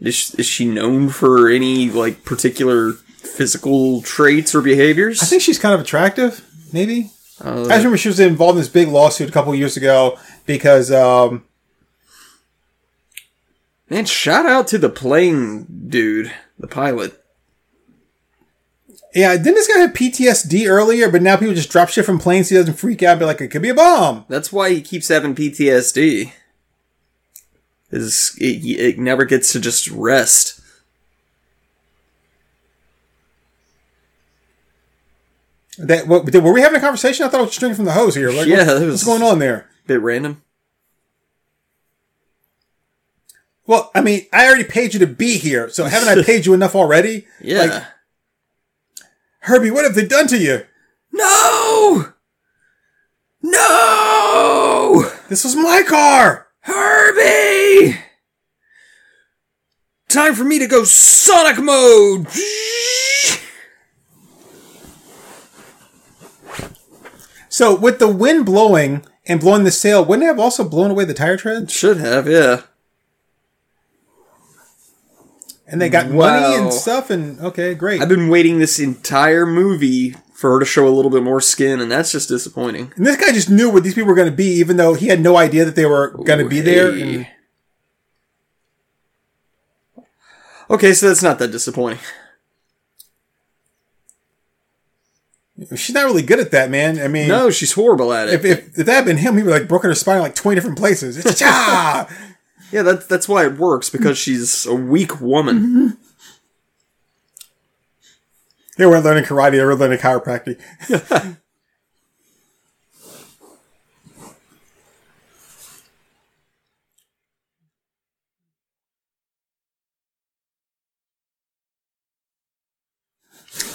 Is she, is she known for any like particular physical traits or behaviors? I think she's kind of attractive. Maybe. Uh, I remember she was involved in this big lawsuit a couple years ago because um, man, shout out to the plane dude, the pilot. Yeah, didn't this guy have PTSD earlier? But now people just drop shit from planes. He doesn't freak out. Be like, it could be a bomb. That's why he keeps having PTSD. Is it, it never gets to just rest. That what, were we having a conversation? I thought I was just drinking from the hose here. Like, Yeah, what- what's going on there? Bit random. Well, I mean, I already paid you to be here, so haven't I paid you enough already? Yeah. Like, Herbie, what have they done to you? no. No. This was my car. Herbie! Time for me to go Sonic mode! So with the wind blowing and blowing the sail, wouldn't it have also blown away the tire treads? Should have, yeah. And they got money and stuff. And okay, great. I've been waiting this entire movie for her to show a little bit more skin, and that's just disappointing. And this guy just knew what these people were going to be, even though he had no idea that they were going to be there. And Okay, so that's not that disappointing. she's not really good at that, man. I mean, No, she's horrible at it. if, if, if that had been him, he would have like broken her spine in like 20 different places. It's! yeah, that's that's why it works because she's a weak woman. they weren't learning karate, they were learning chiropractic.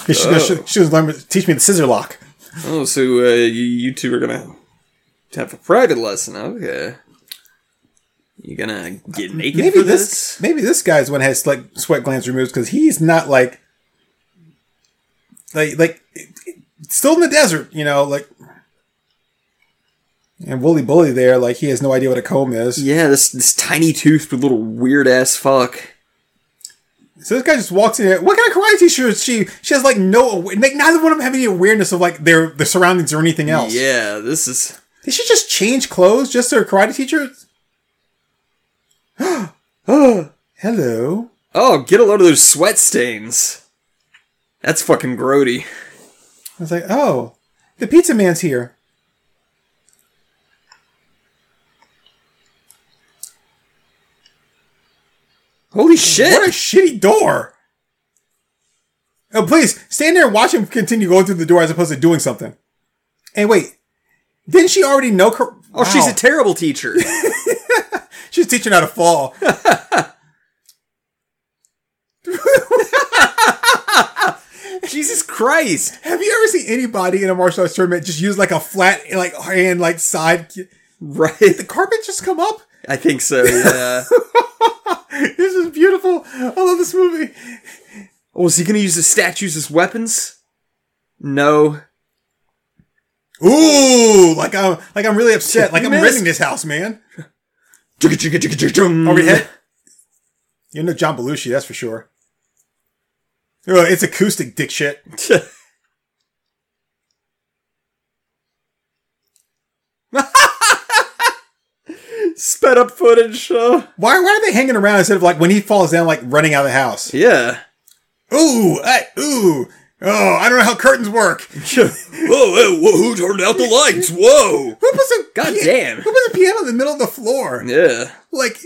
Yeah, She's she, she was learning to teach me the scissor lock. Oh, so uh, you, you two are gonna have a private lesson? Okay. You gonna get naked Maybe for this, this? maybe this guy's one has like sweat glands removed because he's not like like like still in the desert, you know, like and Wooly Bully there, like he has no idea what a comb is. Yeah, this this tiny toothed little weird ass fuck. So this guy just walks in. Here. What kind of karate teacher is she? She has like no, like neither one of them have any awareness of like their the surroundings or anything else. Yeah, this is. Did she just change clothes just so her karate teacher? Oh, hello. Oh, get a load of those sweat stains. That's fucking grody. I was like, oh, the pizza man's here. Holy shit! What a shitty door. Oh, please stand there and watch him continue going through the door as opposed to doing something. And wait, didn't she already know? Kar- oh, she's a terrible teacher. she's teaching how to fall. Jesus Christ! Have you ever seen anybody in a martial arts tournament just use like a flat, like hand, like side? Right? The carpet just come up. I think so. Yeah. This is beautiful. I love this movie. oh, is he gonna use the statues as weapons? No. Ooh, like I'm, like I'm really upset. Like I'm renting this house, man. Over your Over your head. You know John Belushi, that's for sure. It's acoustic, dick shit. Sped up footage. Uh, Why, why are they hanging around instead of like when he falls down, like running out of the house? yeah. Ooh, I, ooh. Oh, I don't know how curtains work. whoa, whoa, whoa, who turned out the lights? Whoa. Who puts a God damn. Who puts a piano in the middle of the floor? Yeah. Like,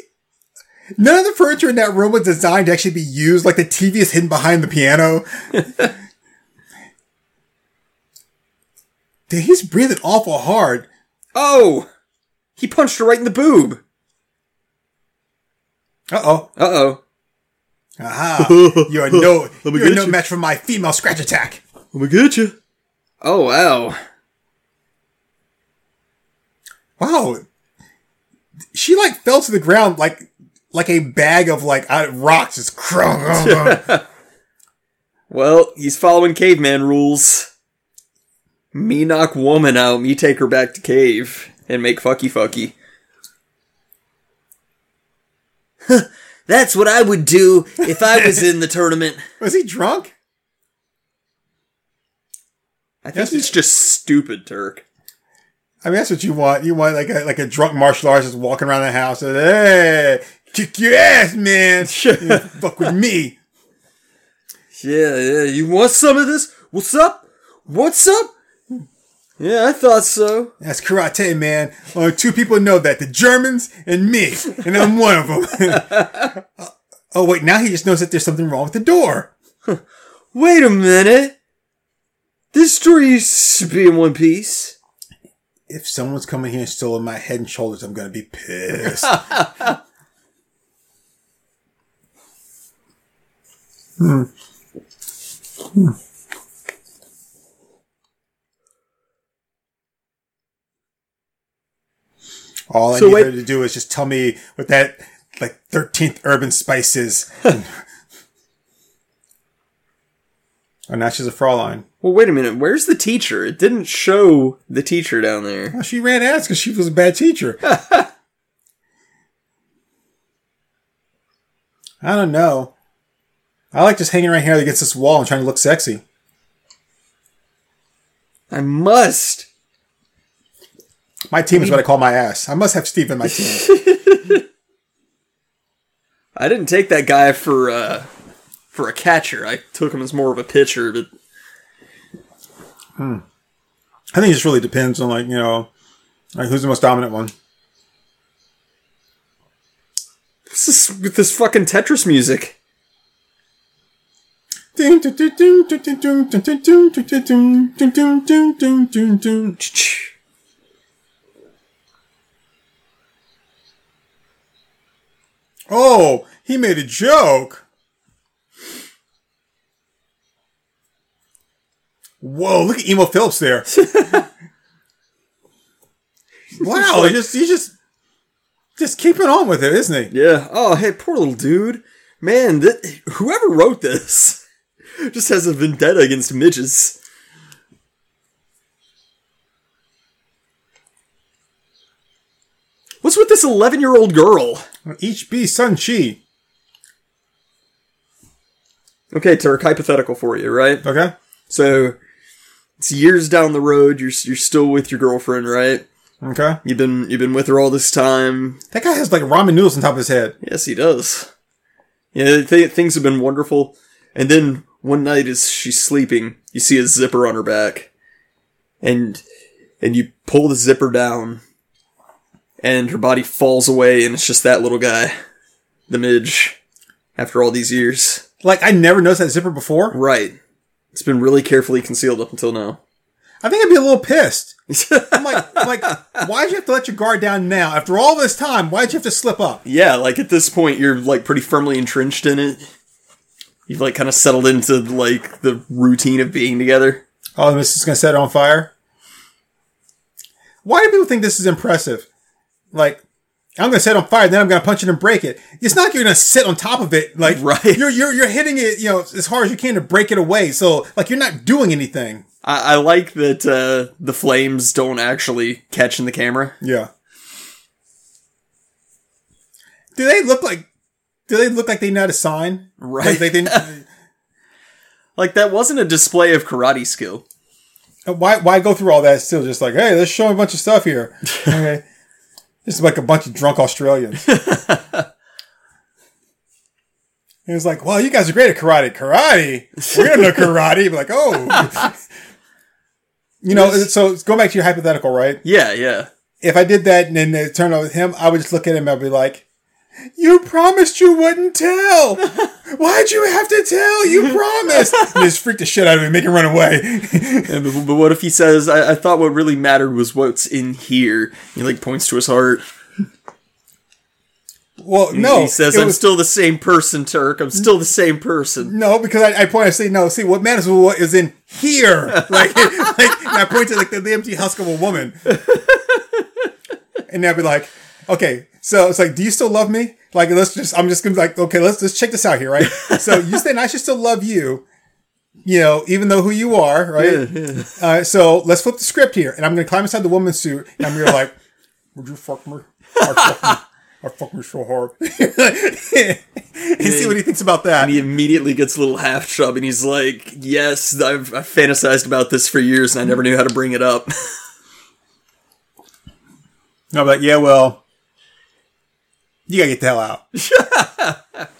none of the furniture in that room was designed to actually be used. Like the TV is hidden behind the piano. Dude, he's breathing awful hard. Oh! He punched her right in the boob. Uh oh. Uh oh. Aha. You're no, you're no you. match for my female scratch attack. Let me get you. Oh, wow. Wow. She like fell to the ground like like a bag of like uh, rocks. Just crunk. Well, he's following caveman rules. Me knock woman out, me take her back to cave and make fucky fucky. That's what I would do if I was in the tournament. Was he drunk? I think it's just stupid, Turk. I mean, that's what you want. You want like a like a drunk martial artist just walking around the house and hey, kick your ass, man. You fuck with me. Yeah, yeah, you want some of this? What's up? What's up? Yeah, I thought so. That's karate, man. Only two people know that: the Germans and me, and I'm one of them. Uh, oh wait, now he just knows that there's something wrong with the door. Wait a minute. This story used to be in one piece. If someone's coming here and stealing my head and shoulders, I'm gonna be pissed. Hmm. Hmm. All I So need wait- her to do is just tell me what that like thirteenth urban spice is. oh, now she's a Fraulein. Well, wait a minute. Where's the teacher? It didn't show the teacher down there. Well, she ran ass because she was a bad teacher. I don't know. I like just hanging right here against this wall and trying to look sexy. I must. My team is what I call my ass. I must have Steve in my team. I didn't take that guy for uh for a catcher. I took him as more of a pitcher, but I think it just really depends on like you know, like who's the most dominant one. This is with this fucking Tetris music? Oh, he made a joke. Whoa, look at Emo Phillips there. wow, he just he's just just keeping on with it, isn't he? Yeah. Oh, hey, poor little dude. Man, whoever wrote this just has a vendetta against midges. What's with this 11 year old girl? Each be Sun Chi. Okay, Turk, hypothetical for you, right? Okay. So, it's years down the road, you're, you're still with your girlfriend, right? Okay. You've been, you've been with her all this time. That guy has like ramen noodles on top of his head. Yes, he does. Yeah, th- things have been wonderful. And then one night, as she's sleeping, you see a zipper on her back, and and you pull the zipper down, and her body falls away, and it's just that little guy, the midge. After all these years, Like I never noticed that zipper before. right? It's been really carefully concealed up until now. I think I'd be a little pissed. I'm like, I'm like, why'd you have to let your guard down now? After all this time, why'd you have to slip up? yeah, like at this point, you're like pretty firmly entrenched in it. You've like kind of settled into like the routine of being together. Oh, this is gonna set it on fire. Why do people think this is impressive? Like, I'm gonna set it on fire, then I'm gonna punch it and break it. It's not like you're gonna sit on top of it. Like, Right. You're you're you're hitting it, you know, as hard as you can to break it away. So, like, you're not doing anything. I, I like that uh, the flames don't actually catch in the camera. Yeah. Do they look like? Do they look like they know how to sign? Right. Like they didn't. Like that wasn't a display of karate skill. why why go through all that? Still just like, hey, let's show a bunch of stuff here. Okay. This is like a bunch of drunk Australians. It was like, well, you guys are great at karate. Karate? We don't know karate. But like, oh. You know, so go back to your hypothetical, right? Yeah, yeah. If I did that and then it turned out with him, I would just look at him and I'd be like, you promised you wouldn't tell. Why'd you have to tell? You promised. Just freak the shit out of me, make him run away. And, but, but what if he says, I, I thought what really mattered was what's in here? He like points to his heart. well, no. he says, I'm was- still the same person, Turk. I'm still the same person. No, because I, I point. I say no. See, what matters is what is in here. Like, like and I point to like the, the empty husk of a woman, and I'd be like, okay. So it's like, do you still love me? Like, let's just. I'm just gonna be like, okay, let's let's check this out here, right? So you saying I should still love you, you know, even though who you are, right? Uh, so let's flip the script here, and I'm gonna climb inside the woman's suit, and I'm gonna be like, would you fuck me? I fuck me. I fuck me so hard. and see what he thinks about that. And he immediately gets a little half chub and he's like, Yes, I've, I've fantasized about this for years and I never knew how to bring it up. No, but yeah, well, you gotta get the hell out.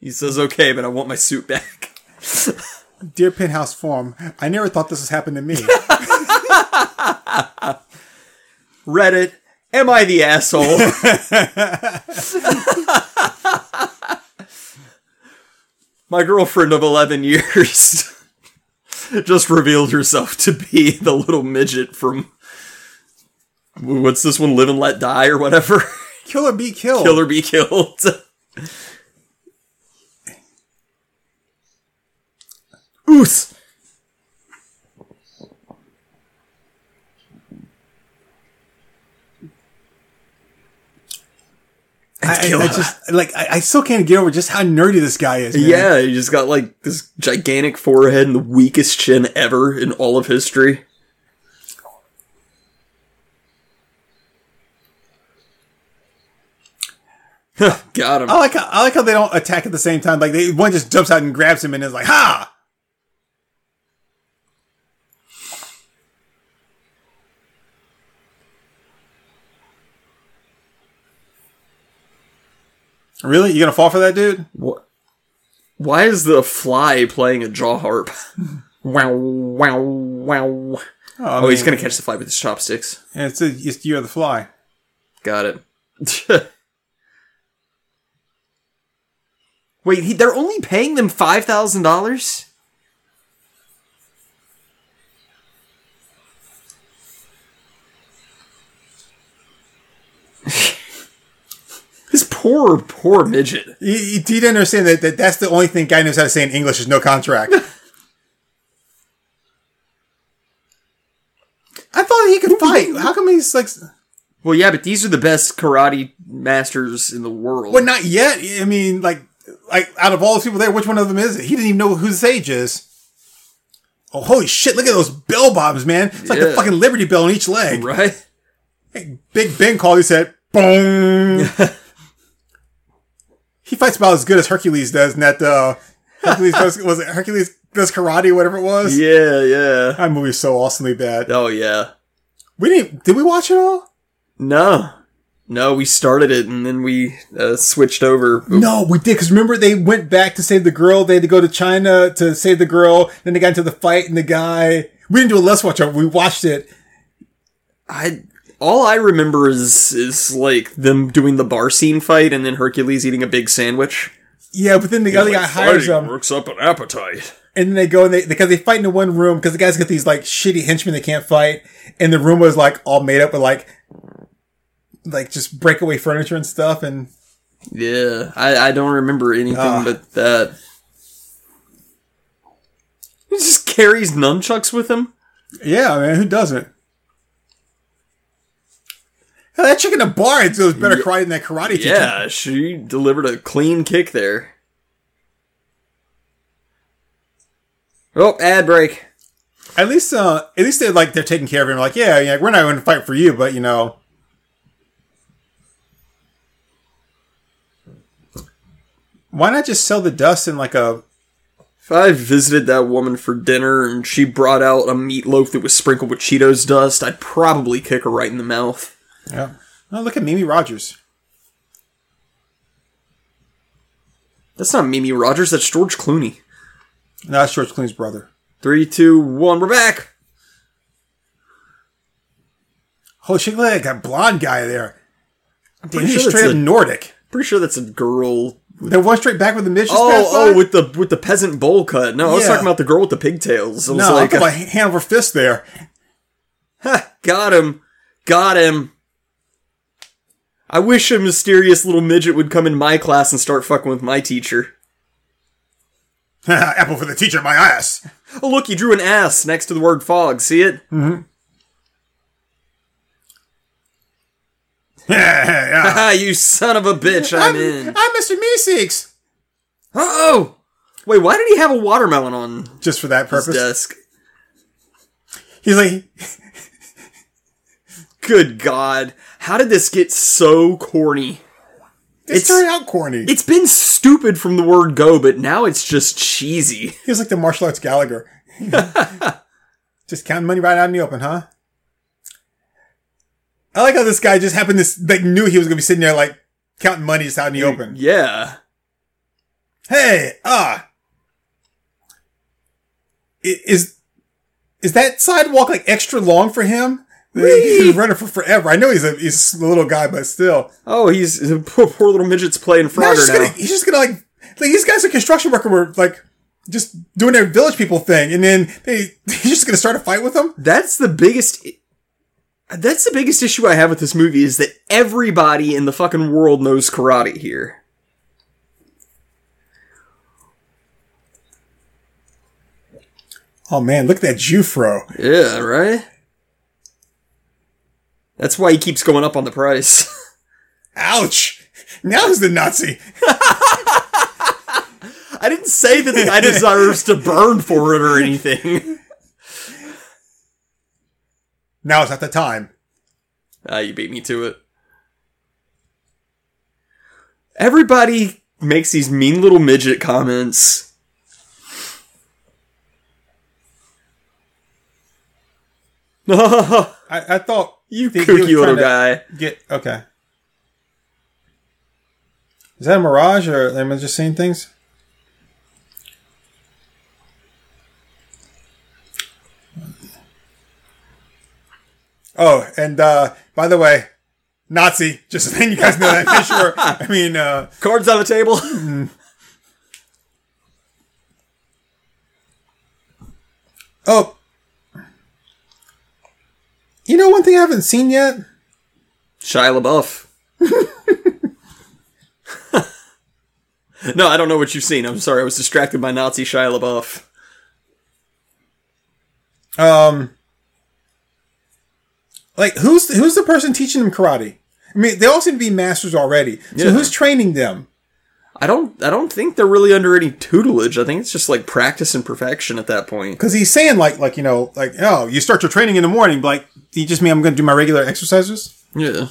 he says, Okay, but I want my suit back. Dear Penthouse Forum, I never thought this was happening to me. Reddit, am I the asshole? My girlfriend of 11 years just revealed herself to be the little midget from. What's this one? Live and Let Die or whatever? Kill or be killed. Kill or be killed. Oos! I, I- just like I, I still can't get over just how nerdy this guy is. Man. Yeah, he just got like this gigantic forehead and the weakest chin ever in all of history. Got him. I like how, I like how they don't attack at the same time. Like they, one just jumps out and grabs him and is like, "Ha!" Really? You gonna fall for that, dude? What? Why is the fly playing a jaw harp? wow! Wow! Wow! Oh, oh mean, he's gonna catch the fly with his chopsticks. And it's, a, it's you are the fly. Got it. Wait, he, they're only paying them five thousand dollars? this poor, poor midget. He, you didn't understand that, that that's the only thing guy knows how to say in English is no contract. I thought he could fight. How come he's like? Well, yeah, but these are the best karate masters in the world. Well, not yet. I mean, like, like out of all the people there, which one of them is it? He didn't even know who his age is. Oh, holy shit! Look at those bell bottoms, man. It's like the fucking Liberty Bell on each leg. right? Hey, Big Ben called. He said, "Boom." he fights about as good as Hercules does. And that uh, Hercules does was it Hercules does karate, whatever it was. Yeah, yeah. That movie is so awesomely bad. Oh, yeah. We didn't. Did we watch it all? No. No, we started it and then we uh, switched over. No, we did. Because remember, they went back to save the girl. They had to go to China to save the girl. Then they got into the fight, and the guy. We didn't do a let's watch it. We watched it. I all I remember is is like them doing the bar scene fight and then Hercules eating a big sandwich. Yeah, but then the other guy hires them, works up an appetite. and then they go and they because they fight in the one room because the guys got these like shitty henchmen they can't fight, and the room was like all made up with like like just breakaway furniture and stuff, and Yeah, I, I don't remember anything Ah. but that. He just carries nunchucks with him. yeah, man, who doesn't? Hell, that chick in the bar it was better karate than that karate teacher. Yeah, she delivered a clean kick there. Oh, ad break. At least, uh, at least they're like they're taking care of him. Like, yeah, yeah, we're not going to fight for you, but you know, why not just sell the dust in like a? If I visited that woman for dinner and she brought out a meatloaf that was sprinkled with Cheetos dust, I'd probably kick her right in the mouth. Yeah. Oh, look at Mimi Rogers. That's not Mimi Rogers, that's George Clooney. No, that's George Clooney's brother. Three, two, one, we're back! Holy shit! Look at that blonde guy there. Damn, pretty sure straight that's up a- Nordic. Pretty sure that's a girl. They one straight back with the midget. Oh, oh, with the with the peasant bowl cut. No, I was talking about the girl with the pigtails. I was no, I'm like, talking uh, about hand over fist there. Ha, got him. Got him. I wish a mysterious little midget would come in my class and start fucking with my teacher. Apple for the teacher, my ass. Oh, look, you drew an ass next to the word fog. See it? Mm-hmm. yeah. Ah, you son of a bitch, I'm, I'm, in. I'm Mr. Meeseeks. Uh oh! Wait, why did he have a watermelon on Just for that his purpose. desk? He's like, Good God. How did this get so corny? it's, It's- started out corny. It's been stupid from the word go, but now it's just cheesy. He was like the martial arts Gallagher. just counting money right out in the open, huh? I like how this guy just happened to like knew he was gonna be sitting there like counting money just out in the open. Yeah. Hey, ah, is is that sidewalk like extra long for him? He's been running for forever. I know he's a he's a little guy, but still. Oh, he's poor, poor little midget's playing Now he's, just now. gonna, he's just gonna like, like these guys are construction worker were like just doing their village people thing, and then they he's just gonna start a fight with them. That's the biggest. That's the biggest issue I have with this movie is that everybody in the fucking world knows karate here. Oh man, look at that Jewfro. Yeah, right. That's why he keeps going up on the price. Ouch! Now who's the Nazi? I didn't say that the guy deserves to burn for it or anything. Now it's not the time. Ah, you beat me to it. Everybody makes these mean little midget comments. I, I thought you kooky little guy. Get okay. Is that a mirage or am I just seeing things? Oh, and uh, by the way, Nazi. Just so you guys know that for sure. I mean, uh, Cards on the table. oh, you know one thing I haven't seen yet. Shia LaBeouf. no, I don't know what you've seen. I'm sorry. I was distracted by Nazi Shia LaBeouf. Um, like who's who's the person teaching them karate? I mean, they all seem to be masters already. So Yeah. who's training them? I don't. I don't think they're really under any tutelage. I think it's just like practice and perfection at that point. Because he's saying like like you know like oh you start your training in the morning. but, Like you just mean I'm going to do my regular exercises? Yeah.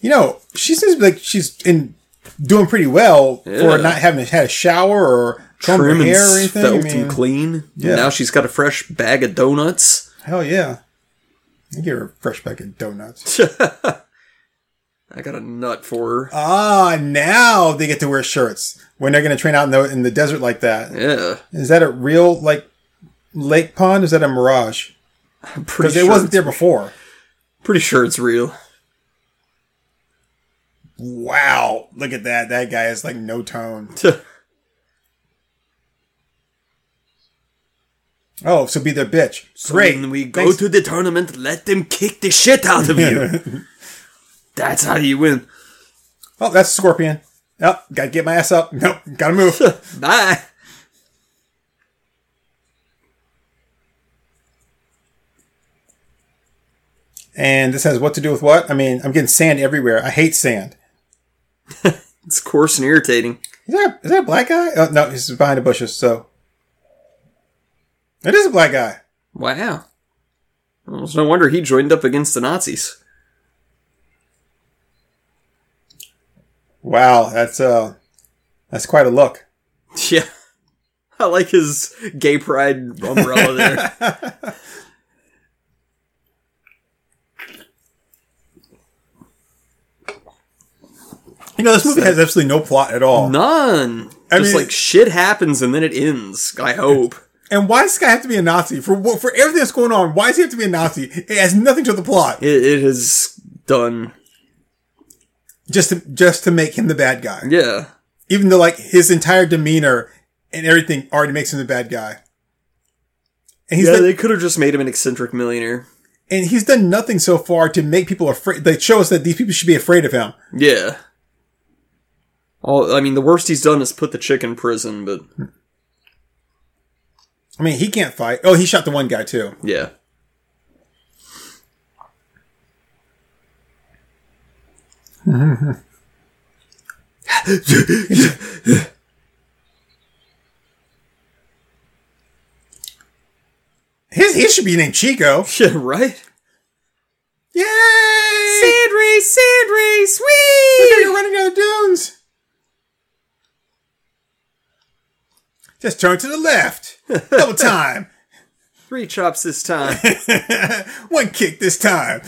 You know, she seems like she's in doing pretty well Yeah. for not having had a shower or her Trim and hair or anything. I felt mean, and clean. Yeah. Now she's got a fresh bag of donuts. hell yeah. I give her a fresh bag of donuts. I got a nut for her. ah, now they get to wear shirts when they're going to train out in the in the desert like that. Yeah. Is that a real like lake pond? Is that a mirage? Pretty Because sure it wasn't there before. Pretty sure it's real. Wow, look at that. That guy has like no tone. Oh, so be their bitch. Great. When we go Thanks. to the tournament, let them kick the shit out of you. That's how you win. Oh, that's a scorpion. Oh, gotta get my ass up. Nope, gotta move. Bye. and this has what to do with what? I mean, I'm getting sand everywhere. I hate sand. It's coarse and irritating. Is that is that a black guy? Oh, no, he's behind the bushes. So it is a black guy. Wow. Well, it's no wonder he joined up against the Nazis. Wow, that's uh, that's quite a look. Yeah. I like his gay pride umbrella there. You know, this movie has absolutely no plot at all. None. I Just mean- like shit happens and then it ends. I hope. And why does this guy have to be a Nazi for for everything that's going on? Why does he have to be a Nazi? It has nothing to the plot. It, it is done. Just to just to make him the bad guy. Yeah. Even though like his entire demeanor and everything already makes him the bad guy. And he's Yeah, done, they could have just made him an eccentric millionaire. and he's done nothing so far to make people afraid. They show us that these people should be afraid of him. Yeah. All I mean, the worst he's done is put the chick in prison, but I mean, he can't fight. Oh, he shot the one guy too. yeah. His he should be named Chico. Yeah, right? Yay! Sand race, sweet! race, Look at you running down the dunes. Just turn to the left. Double time. Three chops this time. One kick this time.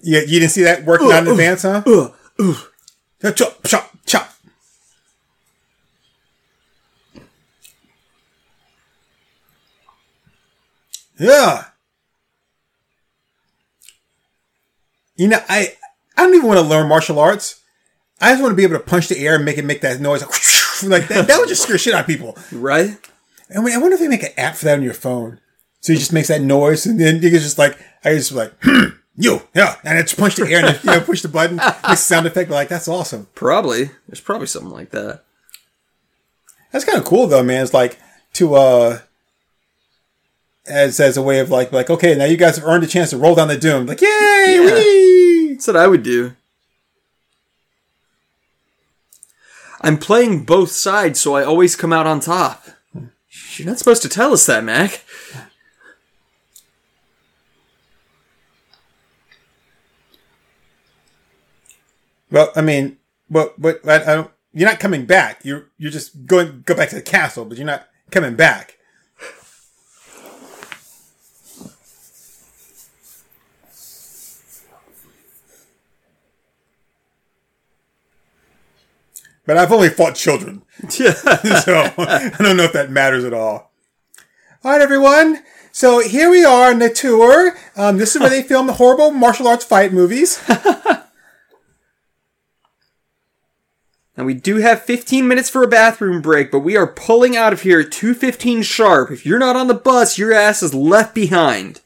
yeah, you didn't see that working out in advance, huh? Chop, chop, chop. Yeah. You know, I I don't even want to learn martial arts. I just want to be able to punch the air and make it make that noise like that. That would just scare shit out of people. right? I mean, I wonder if they make an app for that on your phone. So it just makes that noise, and then you can just like, I just like, hmm, you, yeah, and it's punch the air and you know push the button, makes a sound effect. Like that's awesome. Probably. There's probably something like that. That's kind of cool though, man. It's like to uh, as as a way of like like okay, now you guys have earned a chance to roll down the doom Like yay, Yeah. That's what I would do. I'm playing both sides, so I always come out on top. You're not supposed to tell us that, Mac. Well, I mean, but but I, I don't. You're not coming back. You're you're just going go back to the castle, but you're not coming back. But I've only fought children, Yeah. so I don't know if that matters at all. All right, everyone. So here we are on the tour. Um, this is where they film the horrible martial arts fight movies. Now we do have 15 minutes for a bathroom break, but we are pulling out of here at 2.15 sharp. If you're not on the bus, your ass is left behind.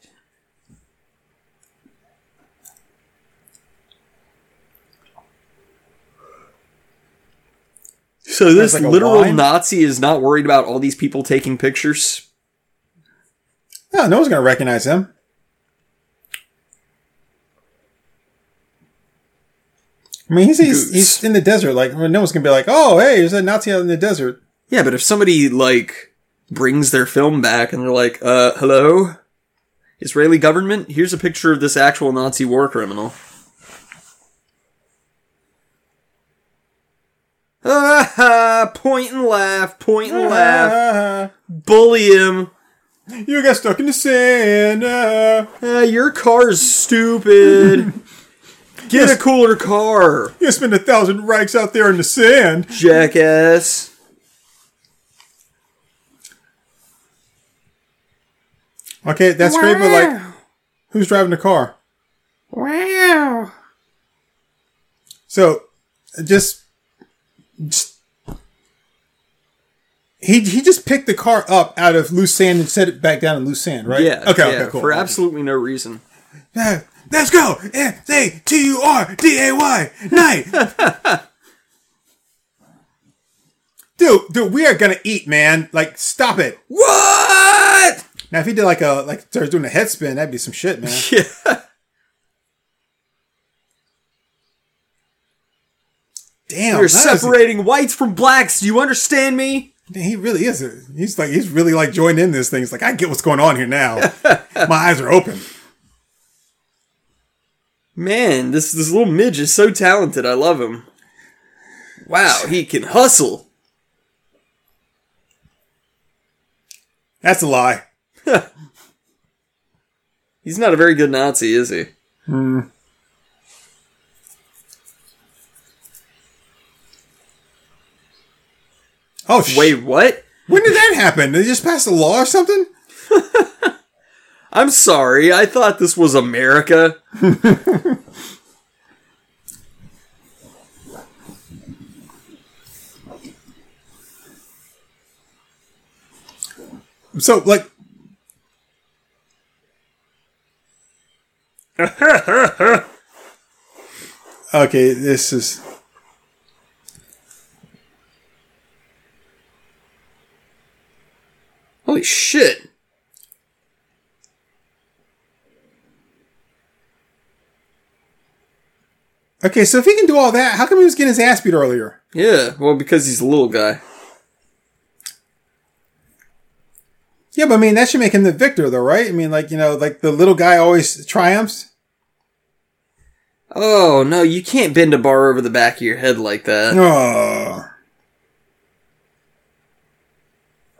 So this like literal? Nazi is not worried about all these people taking pictures. No, no one's gonna recognize him. I mean, he's, he's, he's in the desert. Like, no one's gonna be like, "Oh, hey, there's a Nazi out in the desert." Yeah, but if somebody like brings their film back and they're like, "Uh, hello, Israeli government, here's a picture of this actual Nazi war criminal." Ah, ha, point and laugh, point and laugh, bully him. you got stuck in the sand. ah. Ah, your car's stupid. Get a cooler car, You spend a thousand rikes out there in the sand. jackass. Okay, that's great, but like, who's driving the car? Wow. So, just he he just picked the car up out of loose sand and set it back down in loose sand, right? Yeah. Okay. yeah, okay. Cool. For absolutely no reason. Yeah, Let's go. S A T U R D A Y night. dude, dude, we are gonna eat, man. Like, stop it. What? Now, if he did like a like started doing a head spin, that'd be some shit, man. Yeah. Damn, is- separating whites from blacks. Do you understand me? He really is. A, he's like he's really like joined in this thing. He's like, I get what's going on here now. My eyes are open. Man, this this little midge is so talented. I love him. Wow, he can hustle. That's a lie. He's not a very good Nazi, is he? Hmm. Oh, sh- Wait, what? when did that happen? Did they just pass a law or something? I'm sorry. I thought this was America. So, like, okay, this is. Holy shit. Okay, so if he can do all that, how come he was getting his ass beat earlier? Yeah, well, because he's a little guy. Yeah, but I mean, that should make him the victor, though, right? I mean, like, you know, like the little guy always triumphs. Oh, no, you can't bend a bar over the back of your head like that. Oh.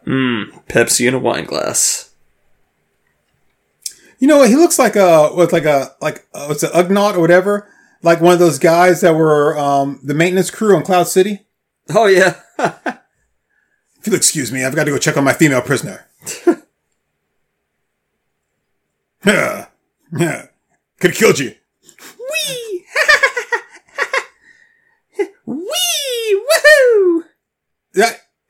Mmm, Pepsi in a wine glass. You know what? He looks like a, what's like a, like, uh, what's it, Ugnaught or whatever? Like one of those guys that were, um, the maintenance crew on Cloud City. Oh, yeah. If you'll excuse me, I've got to go check on my female prisoner. yeah. Yeah. Could have killed you. Wee! Wee!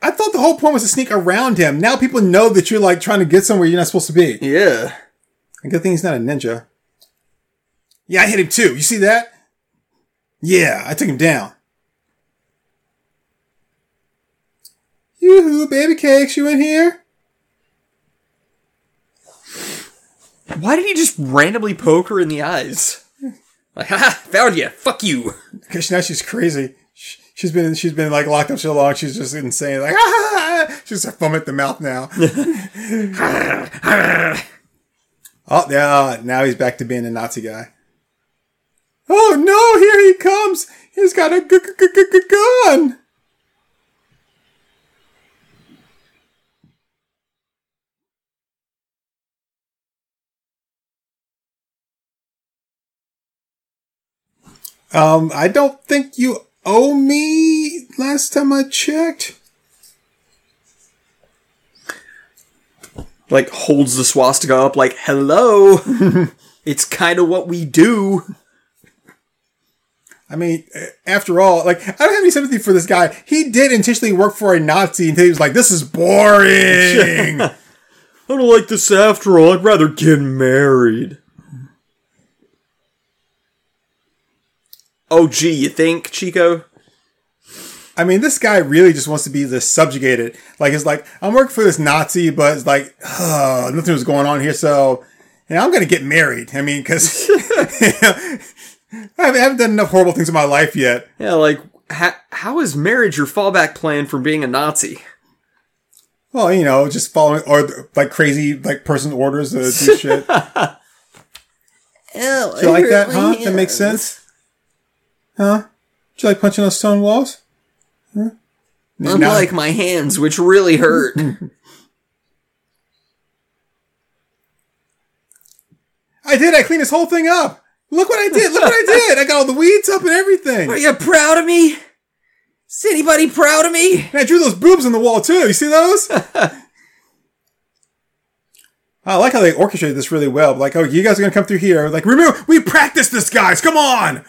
I thought the whole point was to sneak around him. Now people know that you're like trying to get somewhere you're not supposed to be. Yeah. A good thing he's not a ninja. Yeah, I hit him too. You see that? Yeah, I took him down. Yoo-hoo, baby cakes, you in here? Why did he just randomly poke her in the eyes? Like, haha, found you. Fuck you. Because now she's crazy. Sh- She's been she's been like locked up so long. She's just insane. Like ah! she's a foam at the mouth now. oh yeah, now he's back to being a Nazi guy. Oh no! Here he comes. He's got a g- g- g- gun. Um, I don't think you owe me last time I checked. Like holds the swastika up like, hello. it's kind of what we do. I mean, uh, after all, like, I don't have any sympathy for this guy. He did intentionally work for a Nazi until he was like, this is boring. I don't like this after all. I'd rather get married. Oh, gee, you think, Chico? I mean, this guy really just wants to be the subjugated. Like, it's like, I'm working for this Nazi, but it's like, oh, nothing was going on here, so, you know, I'm going to get married. I mean, because I haven't done enough horrible things in my life yet. Yeah, like, ha- how is marriage your fallback plan from being a Nazi? Well, you know, just following, or like crazy, like person orders to do shit. Oh, Do you like that, huh? That makes sense? Huh? Do you like punching those stone walls? Huh? Now- Unlike my hands, which really hurt. I did. I cleaned this whole thing up. Look what I did. Look what I did. I got all the weeds up and everything. Are you proud of me? Is anybody proud of me? And I drew those boobs on the wall too. You see those? I like how they orchestrated this really well. Like, oh, you guys are gonna come through here. Like, remember, we practiced this, guys. Come on.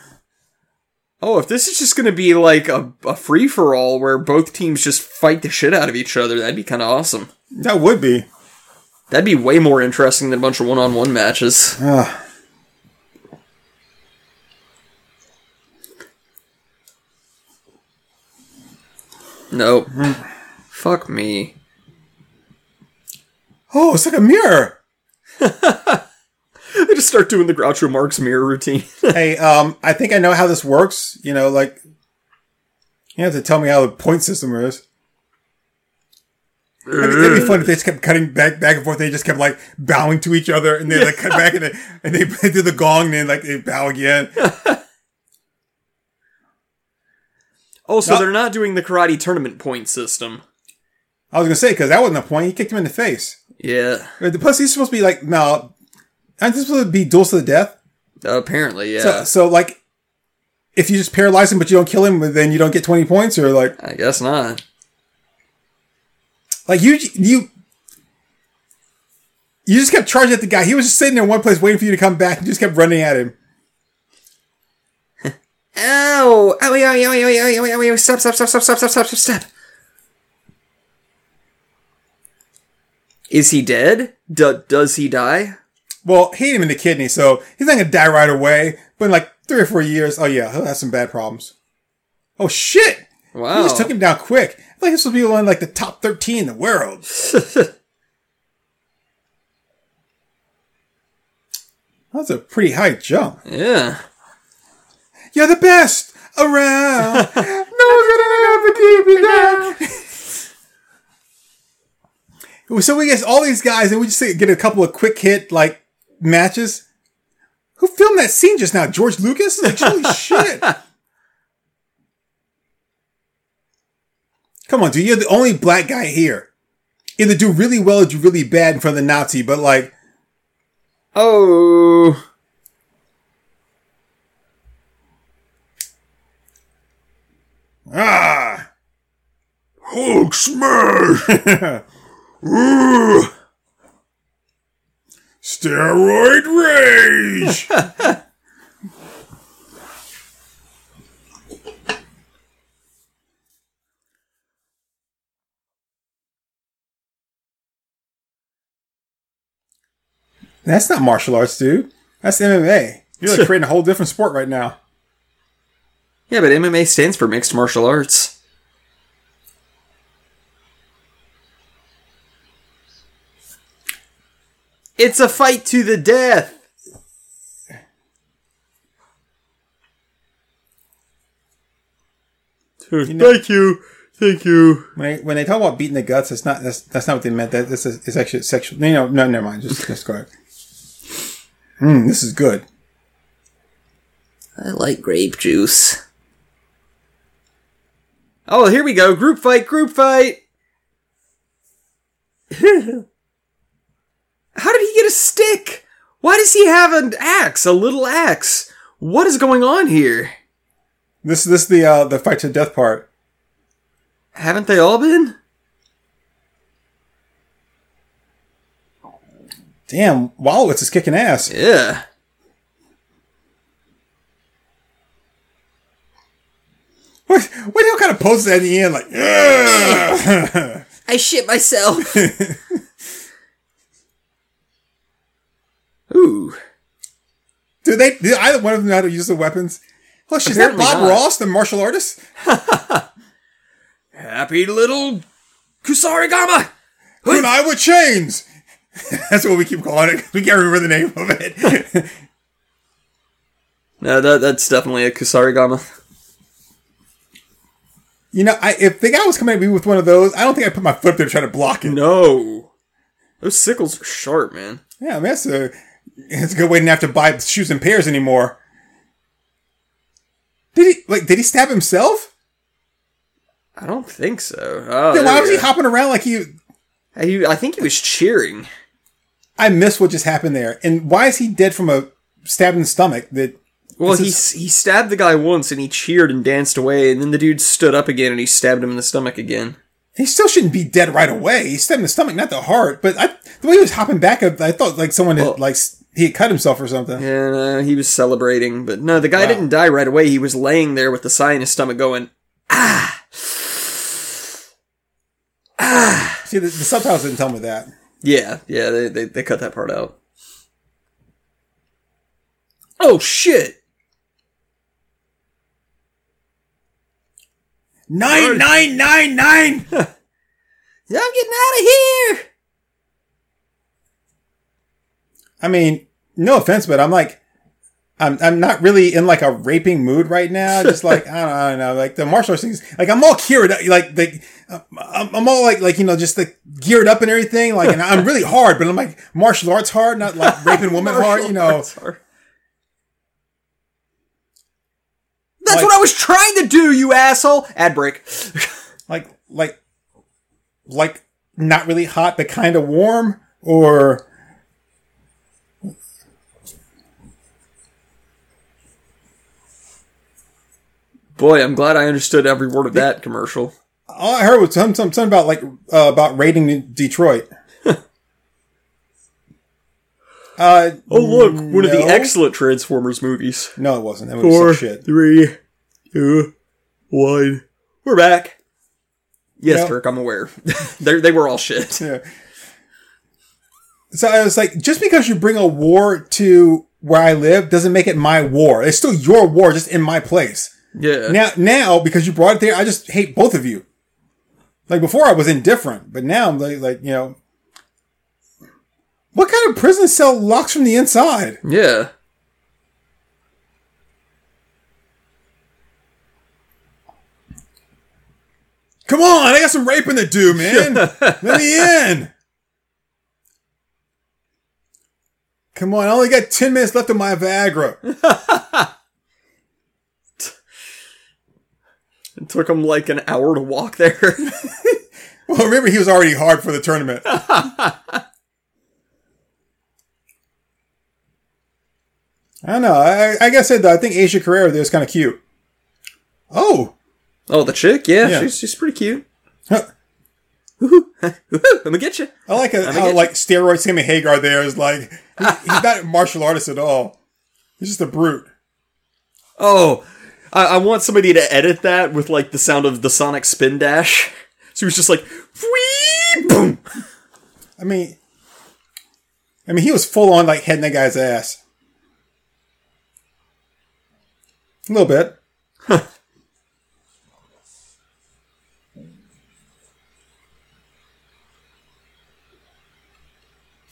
Oh, if this is just going to be like a, a free for all where both teams just fight the shit out of each other, that'd be kind of awesome. That would be. That'd be way more interesting than a bunch of one on one matches. Ah. Nope. Fuck me. Oh, it's like a mirror. They just start doing the Groucho Marx mirror routine. hey, um, I think I know how this works. You know, like, you have to tell me how the point system is. It'd be, it'd be fun if they just kept cutting back, back and forth. They just kept like bowing to each other, and they like cut back, and they, and they do the gong, and then like they bow again. oh, so No. they're not doing the karate tournament point system. I was gonna say because that wasn't the point. He kicked him in the face. Yeah. Plus he's supposed to be like no, aren't they supposed to be duels to the death? Apparently, yeah. So, so like, if you just paralyze him but you don't kill him, then you don't get twenty points, or like, I guess not. like you you. You just kept charging at the guy. He was just sitting there in one place waiting for you to come back and just kept running at him. Ow! Ow, ow, ow, ow, ow, ow, ow, ow, ow, stop, stop, stop, stop, stop, stop, stop, stop, stop. Is he dead? D- does he die? Well, he hit him in the kidney, so he's not gonna die right away. But in like three or four years, oh yeah, he'll have some bad problems. Oh shit! Wow. He just took him down quick. I like this will be one of like the top thirteen in the world. That's a pretty high jump. yeah. You're the best around. no one's gonna ever keep you down. so we get all these guys, and we just get a couple of quick hit like matches. Who filmed that scene just now? George Lucas? Like, holy shit! Come on, dude. You're the only black guy here. Either do really well or do really bad in front of the Nazi, but like, Oh. ah, Hulk smash. Ooh. Steroid rage. That's not martial arts, dude. That's MMA. You're like creating a whole different sport right now. Yeah, but MMA stands for mixed martial arts. It's a fight to the death. know- Thank you. Thank you. When they, when they talk about beating the guts, that's not that's, that's not what they meant. That this is it's actually sexual. No, no, no, never mind. Just just go ahead. Mm, this is good. I like grape juice. Oh, here we go. Group fight, group fight. How did he get a stick? Why does he have an axe? A little axe? What is going on here? This this is the uh, the fight to death part. Haven't they all been? Damn, Wallowitz is kicking ass. Yeah. What, what hell kind of poses at the end? Like, "Ugh." I shit myself. Ooh. do they? Did either one of them know how to use the weapons? Oh, shit, is that Bob not. Ross, the martial artist? Happy little Kusarigama! Kunai with chains. That's what we keep calling it. We can't remember the name of it. No, that, that's definitely a Kusarigama. you know, I, if the guy was coming at me with one of those, I don't think I'd put my foot there to try to block it. No. Those sickles are sharp, man. Yeah, I mean, that's a, it's a good way to not have to buy shoes in pairs anymore. Did he, like, did he stab himself? I don't think so. Oh, Then why was he hopping around like he, He- I think he was cheering. I missed what just happened there. And why is he dead from a stab in the stomach that, Well, he is- he stabbed the guy once and he cheered and danced away, and then the dude stood up again and he stabbed him in the stomach again. He still shouldn't be dead right away. He stabbed in the stomach, not the heart. But I, the way he was hopping back, I I thought like someone Well- had, like, he had cut himself or something. Uh, he was celebrating, but no, the guy Wow. didn't die right away. He was laying there with the sigh in his stomach, going, Ah See, the, the subtitles didn't tell me that. "Yeah, yeah." They they, they cut that part out. Oh shit! Nine, nine, nine, nine. I'm getting out of here. I mean, no offense, but I'm like, I'm I'm not really in like a raping mood right now. Just like I don't, I don't know, like the martial arts things. Like I'm all geared, up, like the, I'm, I'm all like like you know just like geared up and everything. Like and I'm really hard, but I'm like martial arts hard, not like raping women hard. You know, That's Like- what I was trying to do, you asshole. Ad break. like like like not really hot, but kind of warm, or Boy, I'm glad I understood every word of that commercial. all I heard was some, some something about like uh, about raiding Detroit. Uh, Oh look, one of the excellent Transformers movies. no, it wasn't. That movie Four, shit. three, two, one. We're back. Yes, Yep. Kirk, I'm aware. they they were all shit. Yeah. So I was like, just because you bring a war to where I live doesn't make it my war. It's still your war, just in my place. Yeah. Now, now because you brought it there, I just hate both of you. Like before, I was indifferent, but now I'm like, like you know, what kind of prison cell locks from the inside? yeah. Come on, I got some raping to do, man. Let me in. Come on, I only got 10 minutes left of my Viagra. It took him like an hour to walk there. Well, remember, he was already hard for the tournament. I don't know. I, I guess I said, though, I think Asia Carrera there is kind of cute. Oh. oh, the chick? Yeah, Yeah. she's she's pretty cute. Huh. I'm gonna get you. I like it, me how, get like, steroid Sammy Hagar there is like, he, he's not a martial artist at all. He's just a brute. Oh, I, I want somebody to edit that with like the sound of the Sonic spin dash. So he was just like, whee, boom. I mean, I mean, he was full on like heading that guy's ass. A little bit.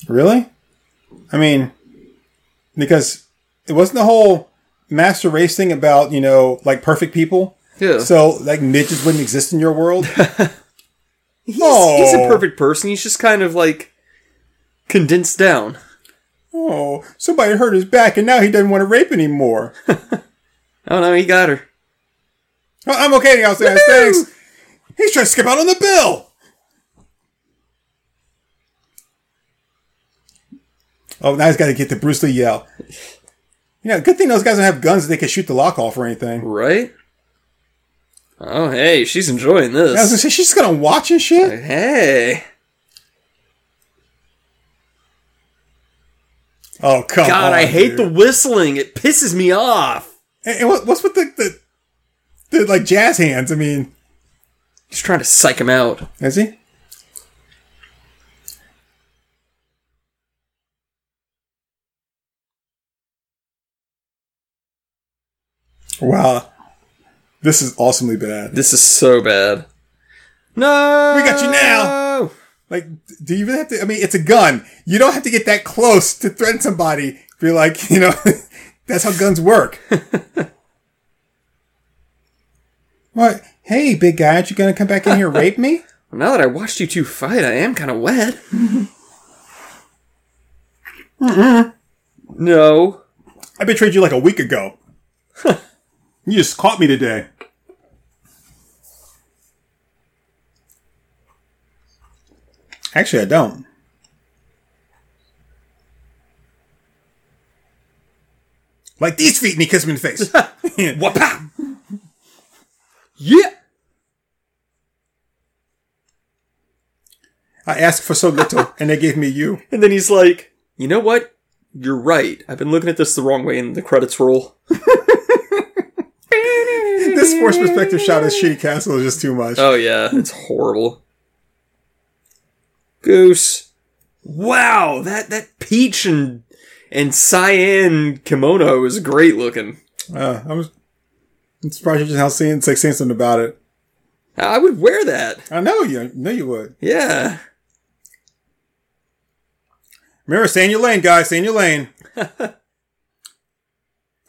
really? I mean, because it wasn't the whole master race thing about you know like perfect people. Yeah. So like midgets wouldn't exist in your world. He's, he's a Oh. perfect person. He's just kind of like condensed down. oh, somebody hurt his back and now he doesn't want to rape anymore. Oh no, he got her. Oh, I'm okay, I'll say thanks. He's trying to skip out on the bill. Oh, now he's got to get the Bruce Lee yell. You know, good thing those guys don't have guns that they can shoot the lock off or anything. Right? Oh, hey, she's enjoying this. I was gonna say she's just gonna watch and shit. Hey. Oh come on! God, I hate the whistling. It pisses me off. And, and what, what's with the, the the like jazz hands? I mean, Just trying to psych him out. is he? Wow, this is awesomely bad. This is so bad. No! We got you now. Like, do you even have to? I mean, it's a gun. You don't have to get that close to threaten somebody. Be like, you know, that's how guns work. what? Hey, big guy, aren't you gonna come back in here and rape me? Well, now that I watched you two fight, I am kind of wet. No. I betrayed you like a week ago. you just caught me today. Actually, I don't. Like these feet, and he kissed me in the face. Wapa! Yeah! I asked for so little, and they gave me you. And then he's like, you know what? You're right. I've been looking at this the wrong way and the credits roll. This forced perspective shot of Shitty Castle is just too much. Oh yeah, it's horrible. Goose. Wow, that that peach and and cyan kimono is great looking. Uh, I was I'm surprised you just now seeing, saying something about it. I would wear that. I know you. I know you would. Yeah. Remember, stay in your lane, guys. Stay in your lane. whoa,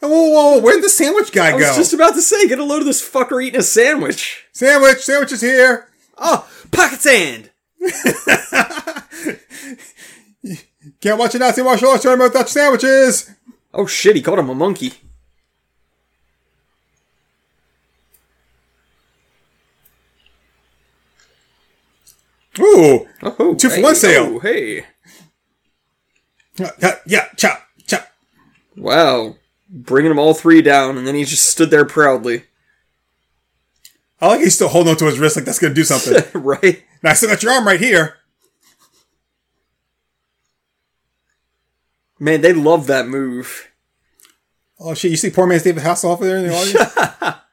whoa, whoa. Where'd the sandwich guy I was go? just about to say, get a load of this fucker eating a sandwich. Sandwich. Sandwich is here. Oh, pocket sand. Can't watch a Nazi martial arts tournament without sandwiches. Oh shit, he called him a monkey. Ooh. Oh, Two for hey, one sale. oh, hey. Uh, uh, yeah, chop, chop. Wow. Bringing them all three down, and then he just stood there proudly. I like he's still holding on to his wrist like that's to do something. right? now, I still got your arm right here. Man, they love that move. Oh, shit. You see poor man's David Hasselhoff there in the audience?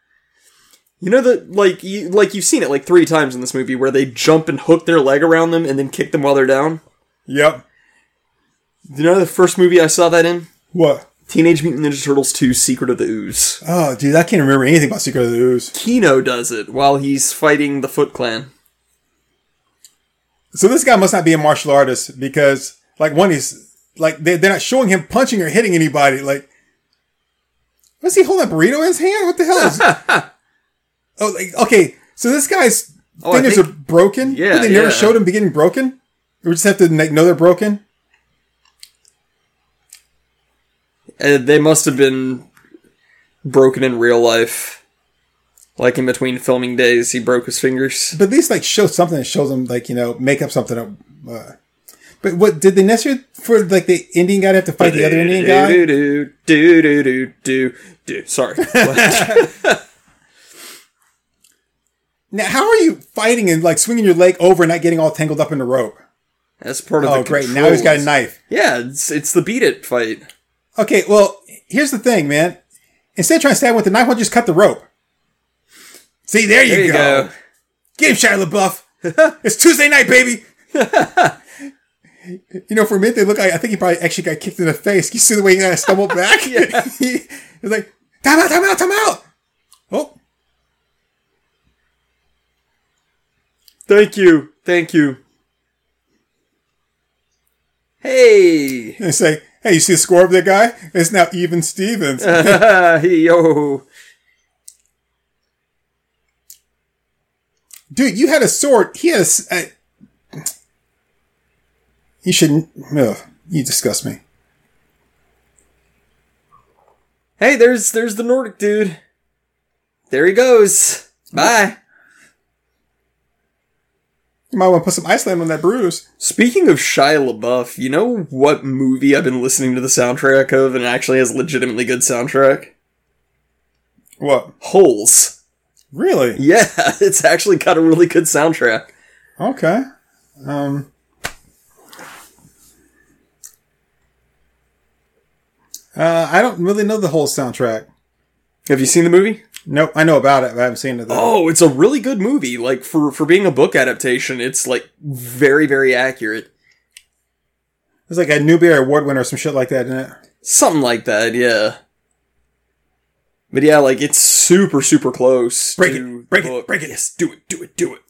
You know that, like you like you've seen it like three times in this movie where they jump and hook their leg around them and then kick them while they're down. yep. You know the first movie I saw that in? What? Teenage Mutant Ninja Turtles 2: Secret of the Ooze. Oh, dude, I can't remember anything about Secret of the Ooze. Keno does it while he's fighting the Foot Clan. So this guy must not be a martial artist because, like, one, he's like they, they're not showing him punching or hitting anybody. Like, was he holding a burrito in his hand? What the hell is? oh, like, okay. So this guy's Oh, fingers think- are broken. Yeah, But they never yeah. showed him getting broken. We just have to like, know they're broken. Uh, they must have been broken in real life. Like in between filming days, he broke his fingers. But at least like show something that shows him like you know make up something. Uh, but what did they necessarily for like the Indian guy to have to fight the other Indian guy? Do do do do do do do. Sorry. Now, how are you fighting and like swinging your leg over and not getting all tangled up in the rope? That's part of Oh, the great! Now he's got a knife. Yeah, it's it's the beat it fight. Okay, well, here's the thing, man. Instead of trying to stab him with the knife, why don't you just cut the rope? See, there you, There you go. go. Get him, Shia LaBeouf. it's Tuesday night, baby. you know, for a minute, they look like I think he probably actually got kicked in the face. You see the way he kind of stumbled back? Yeah. he was like, time out, time out, time out. Oh, Thank you. Thank you. Hey. and say, hey, you see the score of that guy? It's now even Stevens. yo. Dude, you had a sword. He had a. Uh, you shouldn't. Ugh, you disgust me. Hey, there's there's the Nordic dude. There he goes. Bye. You might want to put some Iceland on that bruise. Speaking of Shia LaBeouf, you know what movie I've been listening to the soundtrack of and actually has legitimately good soundtrack? What? Holes. Really? Yeah, it's actually got a really good soundtrack. Okay. Um. Uh, I don't really know the whole soundtrack. Have you seen the movie? Nope, I know about it, but I haven't seen it. Though. Oh, it's a really good movie. Like for for being a book adaptation, it's like very very accurate. It's like a Newbery Award winner or some shit like that, isn't it? Something like that, yeah. But yeah, like it's super super close. Break to it, break it, break it. Yes, do it, do it, do it.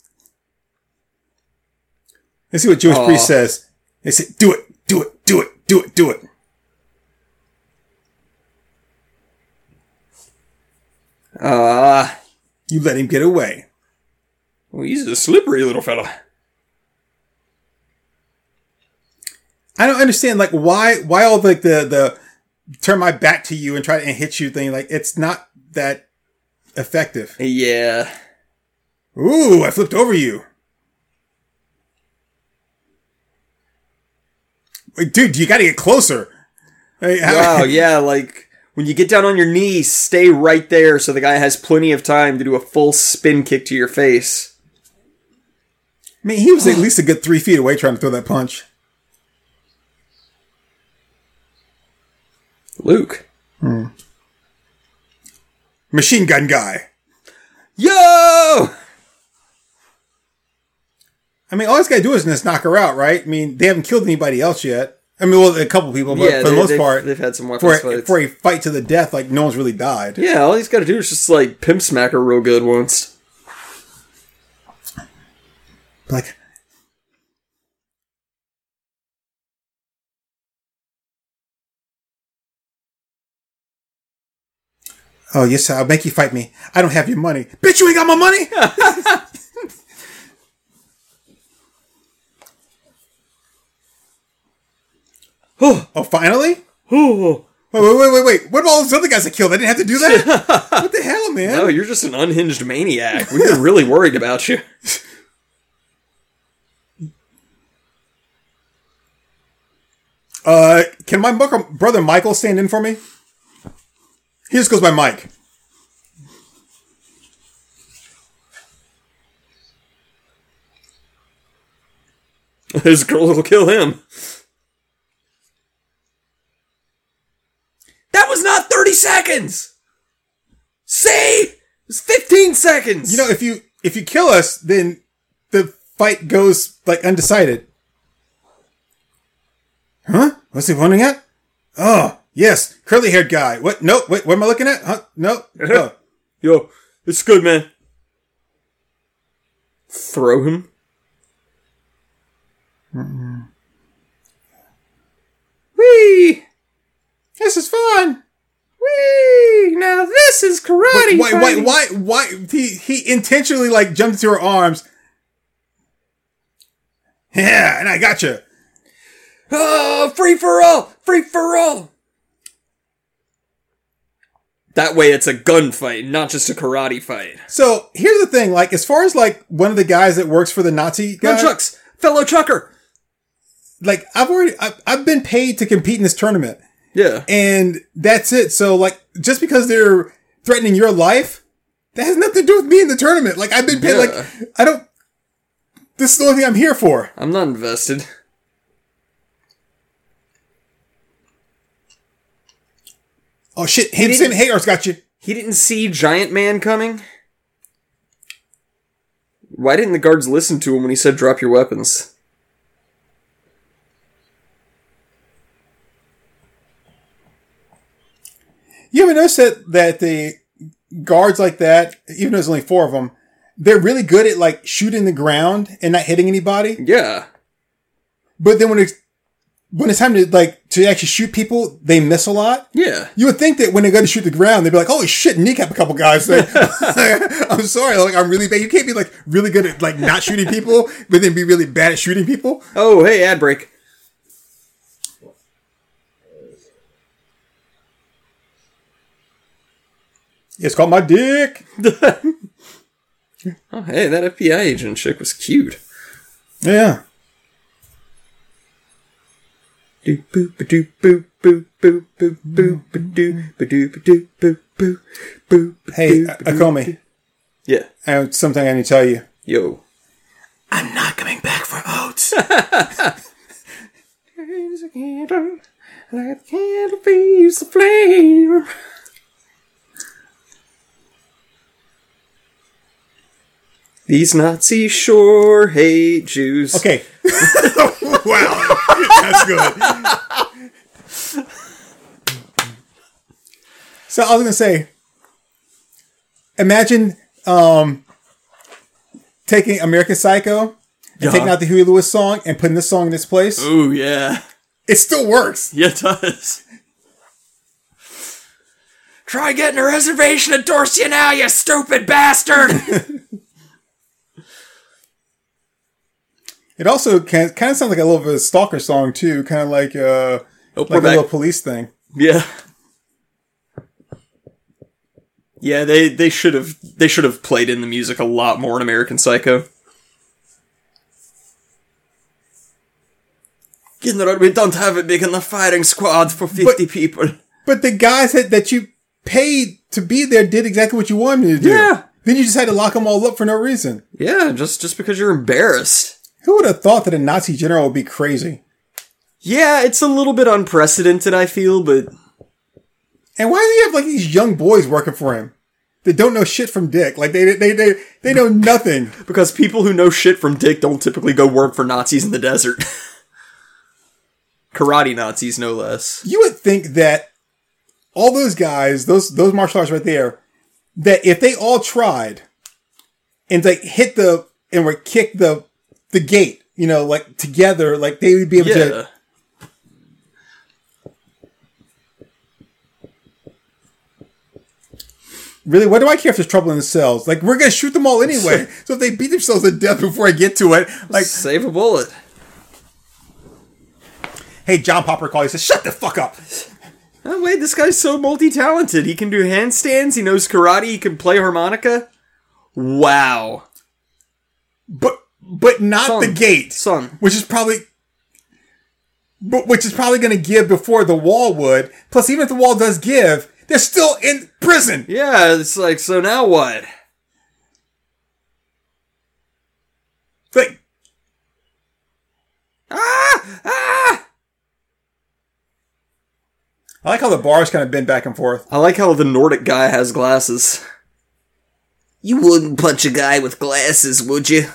Let's see what Jewish priest says. They say, "Do it, do it, do it, do it, do it." Ah, You let him get away. well, he's a slippery little fella. I don't understand, like why why all like the the turn my back to you and try to and hit you thing. Like it's not that effective. Yeah. Ooh, I flipped over you. Wait, dude, you got to get closer. Hey, Wow, yeah, like when you get down on your knees, stay right there so the guy has plenty of time to do a full spin kick to your face. I mean, he was at least a good three feet away trying to throw that punch. Luke. Hmm. Machine gun guy. Yo! I mean, all he's got to do is just knock her out, right? I mean, they haven't killed anybody else yet. I mean, well, a couple people, but yeah, for the most part, they've had some for a, fights. for a fight to the death, like no one's really died. yeah, all he's got to do is just like pimp smack her real good once. Like, oh yes, I'll make you fight me. I don't have your money, bitch. You ain't got my money. oh, finally. Oh, Wait, wait, wait, wait, wait. What about all those other guys I killed? I didn't have to do that? what the hell, man? no, you're just an unhinged maniac. We've been really worried about you. Uh, can my brother Michael stand in for me? He just goes by Mike. His girl will kill him. That was not 30 seconds! See? It's 15 seconds! You know, if you if you kill us, then the fight goes like undecided. Huh? What's he pointing at? Oh, yes, curly haired guy. What? No, wait, what am I looking at? Huh? No. Oh. Yo, it's good, man. Throw him? Whee! This is fun. Whee! Now this is karate! Why? fighting. Why? Why? He he intentionally like jumped into her arms. Yeah, and I got you. Oh, free for all! Free for all! That way it's a gunfight, not just a karate fight. So here's the thing: like, as far as like one of the guys that works for the Nazi guy, Nunchucks! Fellow trucker! like I've already I've, I've been paid to compete in this tournament, Yeah. and that's it. So like, just because they're threatening your life, that has nothing to do with me in the tournament. Like I've been paid. Yeah. Like I don't. This is the only thing I'm here for. I'm not invested. Oh shit! Sam Hagar's got you. He didn't see Giant Man coming? Why didn't the guards listen to him when he said drop your weapons? You ever notice that that the guards like that, even though there's only four of them, they're really good at like shooting the ground and not hitting anybody. Yeah. But then when it's when it's time to like to actually shoot people, they miss a lot. Yeah. You would think that when they go to shoot the ground, they'd be like, "Holy shit!" Kneecap a couple guys. Like, I'm sorry, like I'm really bad. You can't be like really good at like not shooting people, but then be really bad at shooting people. Oh, hey, ad break. It's called my dick. Oh, hey, that FBI agent chick was cute. Yeah. Doop boop doop boop boop boop boop boop doop doop doop boop boop boop. Hey, doop uh, ba Akomi. Yeah. And something I need to tell you. Yo. I'm not coming back for oats. These Nazis sure hate Jews. Okay. wow. That's good. So I was gonna say, imagine um, taking American Psycho and Yeah. taking out the Huey Lewis song and putting this song in its place. Ooh, yeah. It still works. Yeah, it does. Try getting a reservation at Dorsia now, you stupid bastard! It also can kind of sounds like a little bit of a stalker song too, kind of like uh, oh, like a little police thing. Yeah. Yeah, they they should have they should have played in the music a lot more in American Psycho. General, we don't have a big enough firing squad for fifty people. But the guys that, that you paid to be there did exactly what you wanted them to do. Yeah. Then you just had to lock them all up for no reason. Yeah, just just because you're embarrassed. Who would have thought that a Nazi general would be crazy? Yeah, it's a little bit unprecedented, I feel, but And why does he have like these young boys working for him that don't know shit from dick? Like they they they they know nothing. because people who know shit from Dick don't typically go work for Nazis in the desert. Karate Nazis, no less. You would think that all those guys, those those martial arts right there, that if they all tried and like hit the and were kick the the gate, you know, like together, like they would be able Yeah. to. Really, what do I care if there's trouble in the cells? Like we're gonna shoot them all anyway. so if they beat themselves to death before I get to it, like, Save a bullet. hey, John Popper call. He says, "Shut the fuck up." Oh, wait, this guy's so multi talented. He can do handstands, he knows karate, he can play harmonica. Wow. but but not Son. the gate, Son. which is probably, but which is probably going to give before the wall would. Plus, even if the wall does give, they're still in prison. Yeah, it's like, so now what? Like, Ah! Ah! I like how the bars kind of bend back and forth. I like how the Nordic guy has glasses. You wouldn't punch a guy with glasses, would you?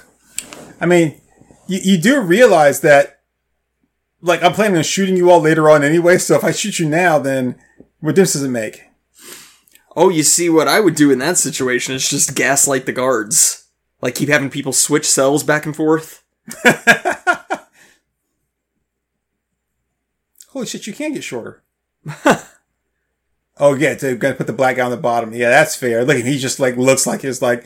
I mean, you, you do realize that, like, I'm planning on shooting you all later on anyway. So if I shoot you now, then what difference does it make? Oh, you see, what I would do in that situation is just gaslight the guards. Like, keep having people switch cells back and forth. Holy shit, you can get shorter. oh yeah, they're gonna put the black guy on the bottom. Yeah, that's fair. Look, he just like looks like he's like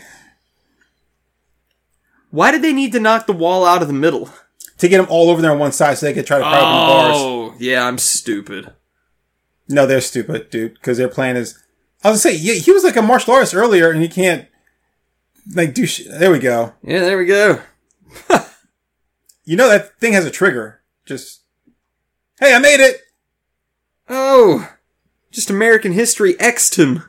Why did they need to knock the wall out of the middle? to get them all over there on one side so they could try to pry open the oh, bars. Oh, yeah, I'm stupid. No, they're stupid, dude, because their plan is. I was gonna say, yeah, he was like a martial artist earlier, and he can't like do. Sh- there we go. Yeah, there we go. You know that thing has a trigger. Just hey, I made it. Oh, just American history X'd him.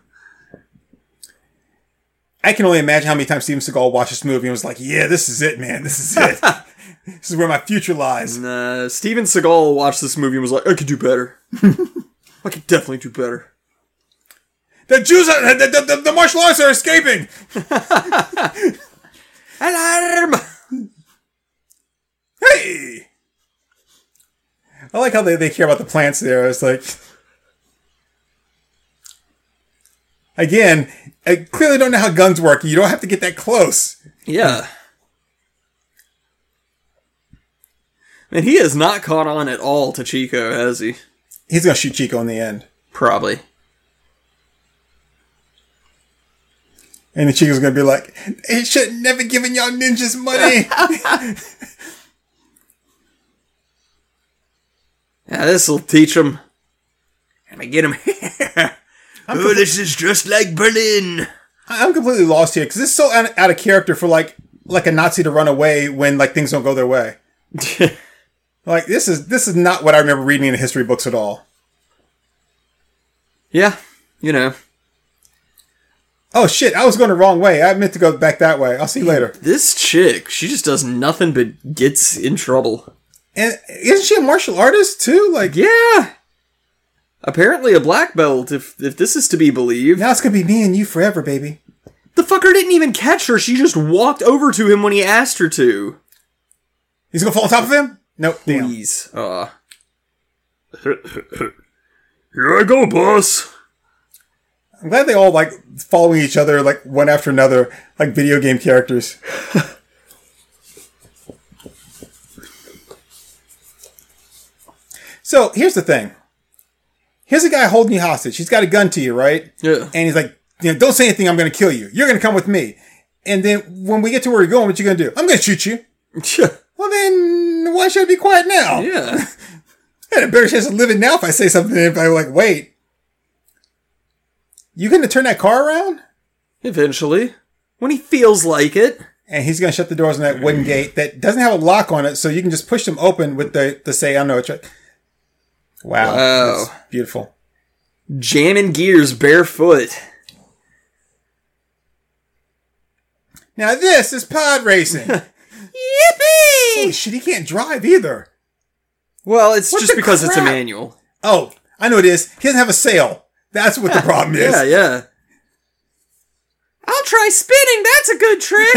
I can only imagine how many times Steven Seagal watched this movie and was like, "Yeah, this is it, man. This is it. this is where my future lies." Nah, Steven Seagal watched this movie and was like, I could do better. I could definitely do better. The Jews, are, the, the, the, the martial arts are escaping. Alarm! Hey! I like how they, they care about the plants there. It's like, again, I clearly don't know how guns work. You don't have to get that close. Yeah. And he has not caught on at all to Chico, has he? He's gonna shoot Chico in the end, Probably. and the Chico's gonna be like, "He should never given y'all ninjas money." Yeah, this'll teach him. Me get him here. Oh, this is just like Berlin. I'm completely lost here because this is so out, out of character for like like a Nazi to run away when like things don't go their way. Like this is this is not what I remember reading in the history books at all. yeah, you know. Oh shit! I was going the wrong way. I meant to go back that way. I'll see you later. This chick, she just does nothing but gets in trouble. And isn't she a martial artist too? Like, Yeah. Apparently a black belt, if if this is to be believed. now it's gonna be me and you forever, baby. The fucker didn't even catch her. She just walked over to him when he asked her to. He's gonna fall on top of him? Nope. Damn. Please. Uh. Here I go, boss. I'm glad they all like following each other, like one after another, like video game characters. so here's the thing. Here's a guy holding you hostage. He's got a gun to you, right? Yeah. And he's like, you know, don't say anything. I'm going to kill you. You're going to come with me. And then when we get to where you're going, what you going to do? I'm going to shoot you. Well, then why should I be quiet now? yeah. I had a better chance of living now if I say something if I like wait. You going to turn that car around? Eventually. When he feels like it. and he's going to shut the doors on that wooden gate that doesn't have a lock on it, so you can just push them open with the the say, "I don't know." It's right. Wow, Wow. Beautiful. Jamming gears barefoot. Now this is pod racing. Yippee! Holy shit, he can't drive either. Well, it's What just the because it's a crap? manual. Oh, I know it is. He doesn't have a sail. That's what the problem is. Yeah, yeah. I'll try spinning. That's a good trick.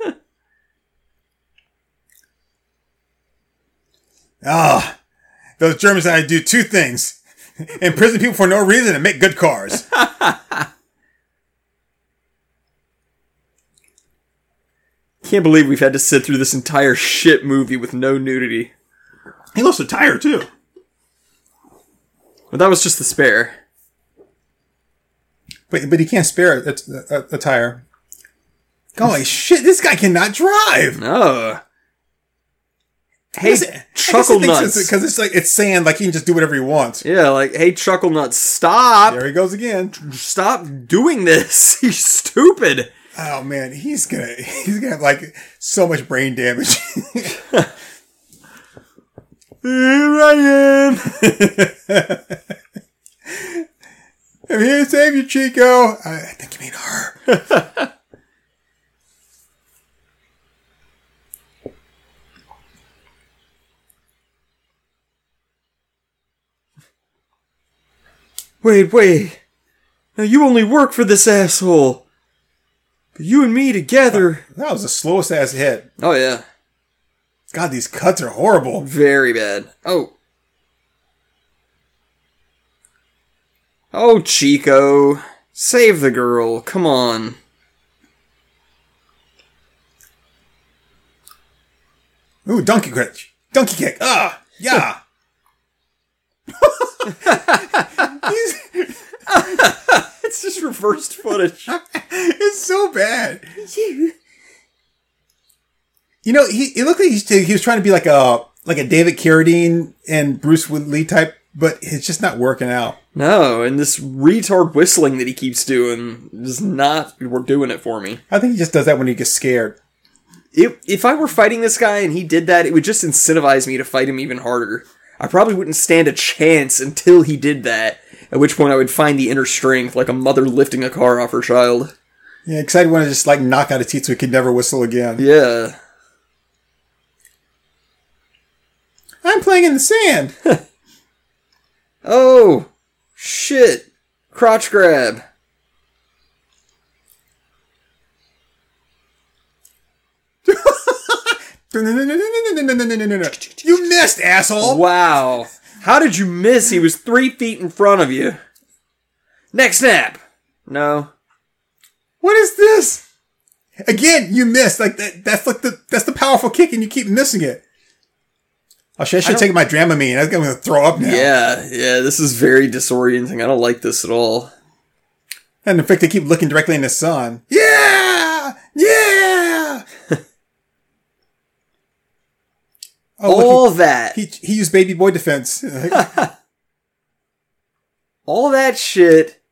Whee! Ah, those Germans to do two things: imprison people for no reason and make good cars. Can't believe we've had to sit through this entire shit movie with no nudity. he lost a tire too. But that was just the spare. But but he can't spare a, a, a tire. Holy shit! This guy cannot drive. No. Hey, chuckle nuts. because it's like it's sand. Like he can just do whatever he wants. Yeah, like, hey, chuckle nuts, stop! There he goes again. Stop doing this. He's stupid. Oh man, he's gonna he's gonna have like so much brain damage. Here I am. I'm here to save you, Chico. I, I think you mean her. Wait, wait. Now you only work for this asshole. But you and me together. That was the slowest ass hit. Oh, yeah. God, these cuts are horrible. Very bad. Oh. Oh, Chico. Save the girl. Come on. Ooh, donkey kick. Donkey kick. Ah, yeah. It's just reversed footage. it's so bad. You know, he it looked like he's, he was trying to be like a like a David Carradine and Bruce Lee type, but it's just not working out. no, and this retard whistling that he keeps doing is not doing it for me. I think he just does that when he gets scared. If, if I were fighting this guy and he did that, it would just incentivize me to fight him even harder. I probably wouldn't stand a chance until he did that, at which point I would find the inner strength like a mother lifting a car off her child. Yeah, because I'd want to just like knock out a teeth so he could never whistle again. Yeah. I'm playing in the sand. Oh, shit. Crotch grab. you missed, asshole. Wow. How did you miss? He was three feet in front of you. Next snap. No. What is this? Again, you missed. Like that. That's like the that's the powerful kick, and you keep missing it. Oh shit! I should have taken my Dramamine. I'm gonna throw up now. Yeah, yeah, this is very disorienting. I don't like this at all. And in fact, they keep looking directly in the sun. Yeah, yeah. oh, all look, he, that. He he used baby boy defense. all that shit,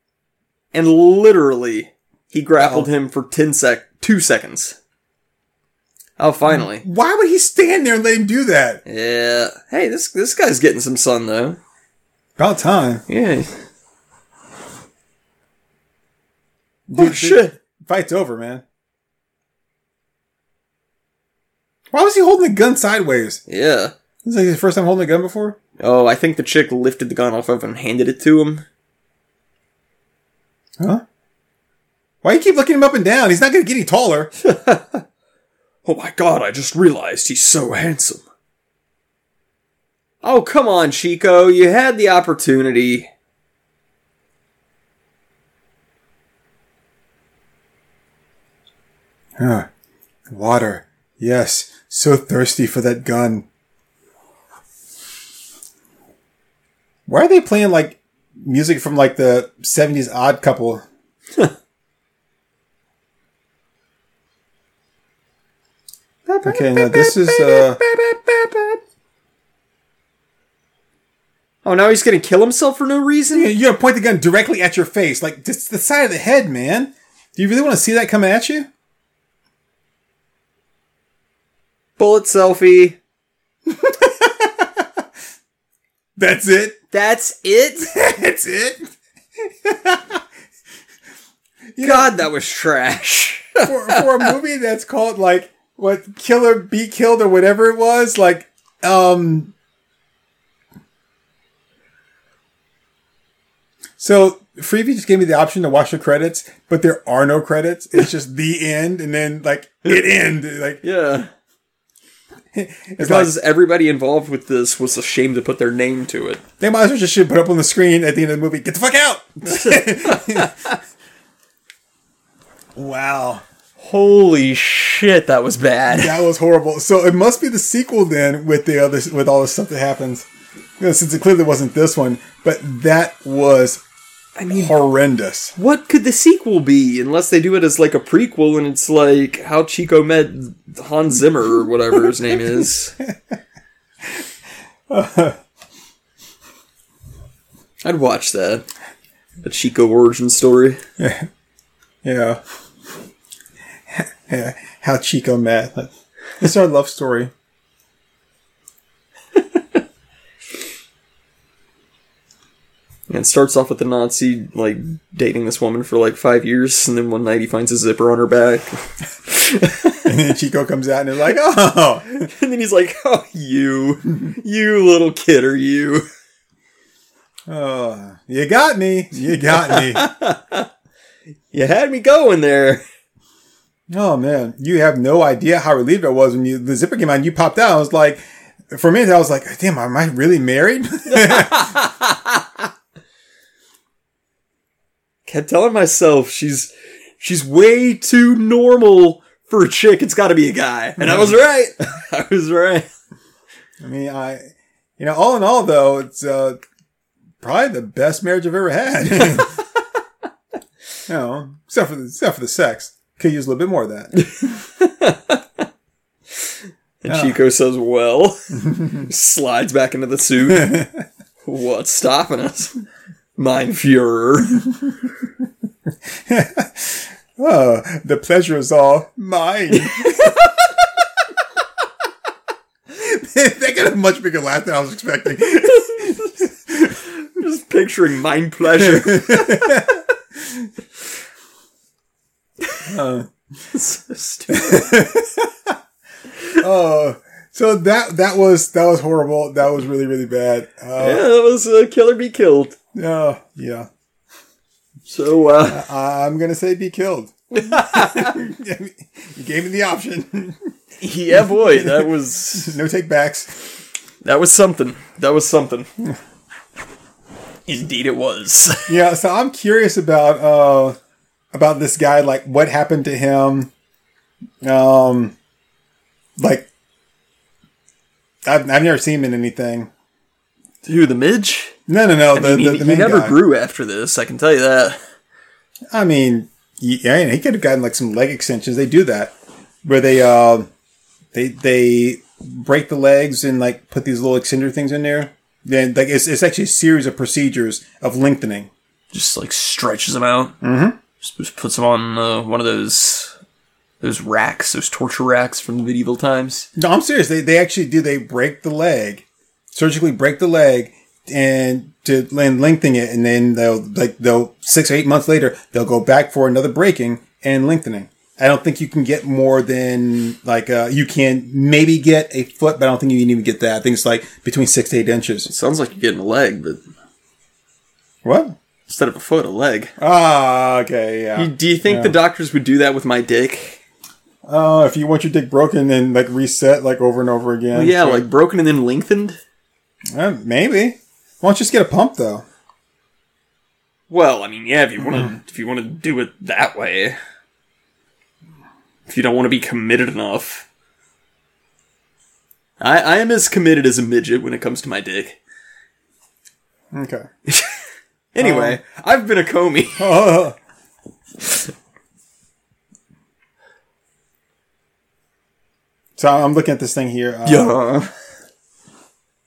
and literally, he grappled him for ten sec two seconds. Oh, finally! Why would he stand there and let him do that? Yeah. Hey, this this guy's getting some sun though. About time. Yeah. Dude, oh, shit. Fight's over, man. Why was he holding the gun sideways? Yeah. This is like his first time holding a gun before. Oh, I think the chick lifted the gun off of him and handed it to him. Huh? Why you keep looking him up and down? He's not going to get any taller. Oh my god! I just realized he's so handsome. Oh come on, Chico! You had the opportunity. Huh. Water. Yes. So thirsty for that gun. Why are they playing like music from like the 70s odd couple? okay, now this is uh Oh, now he's gonna kill himself for no reason? you're gonna point the gun directly at your face, like just the side of the head, man. Do you really want to see that coming at you? Bullet selfie. That's it. That's it? That's it. God, that was trash. for, for a movie that's called like what Killer Be Killed or whatever it was, like um So Freevee just gave me the option to watch the credits, but there are no credits. It's just the end and then like it end. Like yeah. Because like everybody involved with this was ashamed to put their name to it. they might as well just should put up on the screen at the end of the movie. Get the fuck out. wow. Holy shit, that was bad. That was horrible. So it must be the sequel then with the other with all the stuff that happens. You know, since it clearly wasn't this one, but that was I mean, horrendous. what could the sequel be unless they do it as like a prequel and it's like how Chico met Hans Zimmer or whatever his name is? I'd watch that. A Chico origin story. Yeah. yeah. How Chico met. It's our love story. And starts off with the Nazi like dating this woman for like five years, and then one night he finds a zipper on her back, And then Chico comes out and is like, oh, and then he's like, "Oh, you, you little kid, are you?" oh, you got me. You got me. You had me going there. Oh man, you have no idea how relieved I was when you the zipper came out and you popped out. I was like, for a minute, I was like, damn, am I really married? Kept telling myself she's she's way too normal for a chick. It's got to be a guy, and I was right. I was right. I mean, I, you know, all in all, though, it's uh, probably the best marriage I've ever had. you know, except for the, except for the sex. Could use a little bit more of that. And Chico says, "Well," slides back into the suit. What's stopping us? Mein Fuhrer. Oh, the pleasure is all mine. they got a much bigger laugh than I was expecting. Just picturing mind pleasure. so stupid. Oh, so that that was that was horrible. That was really really bad. Yeah, Uh, that was uh, Killer Be Killed. Oh, yeah. So, uh, I'm gonna say be killed. you gave me the option. yeah, boy, that was no take backs. that was something. That was something. Indeed, it was. Yeah, so I'm curious about uh about this guy. Like, what happened to him? Um, like, I've I've never seen him in anything. Who the midge? No, no, no. I The, mean, the, he, the he never guy. grew after this. I can tell you that. I mean, yeah, he could have gotten like some leg extensions. They do that where they uh they they break the legs and like put these little extender things in there. Then like it's it's actually a series of procedures of lengthening. Just like stretches them out. Mm-hmm. Just, just puts them on uh, one of those those racks, those torture racks from the medieval times. No, I'm serious. They they actually do. They break the leg, surgically break the leg, and to and lengthening it, and then they'll like they'll six or eight months later they'll go back for another breaking and lengthening. I don't think you can get more than like uh, you can maybe get a foot, but I don't think you can even get that. I think it's like between six to eight inches. Sounds like you're getting a leg, but What? instead of a foot, a leg. Ah, okay, yeah. You- Do you think Yeah. the doctors would do that with my dick? Oh, if you want your dick broken, then like reset like over and over again. yeah, So- like broken and then lengthened. Uh, maybe. Why don't you just get a pump though? Well, I mean, yeah, if you want to, if you want to do it that way, if you don't want to be committed enough, I, I am as committed as a midget when it comes to my dick. Okay. Anyway, I've been a comey. So I'm looking at this thing here. Uh, yeah.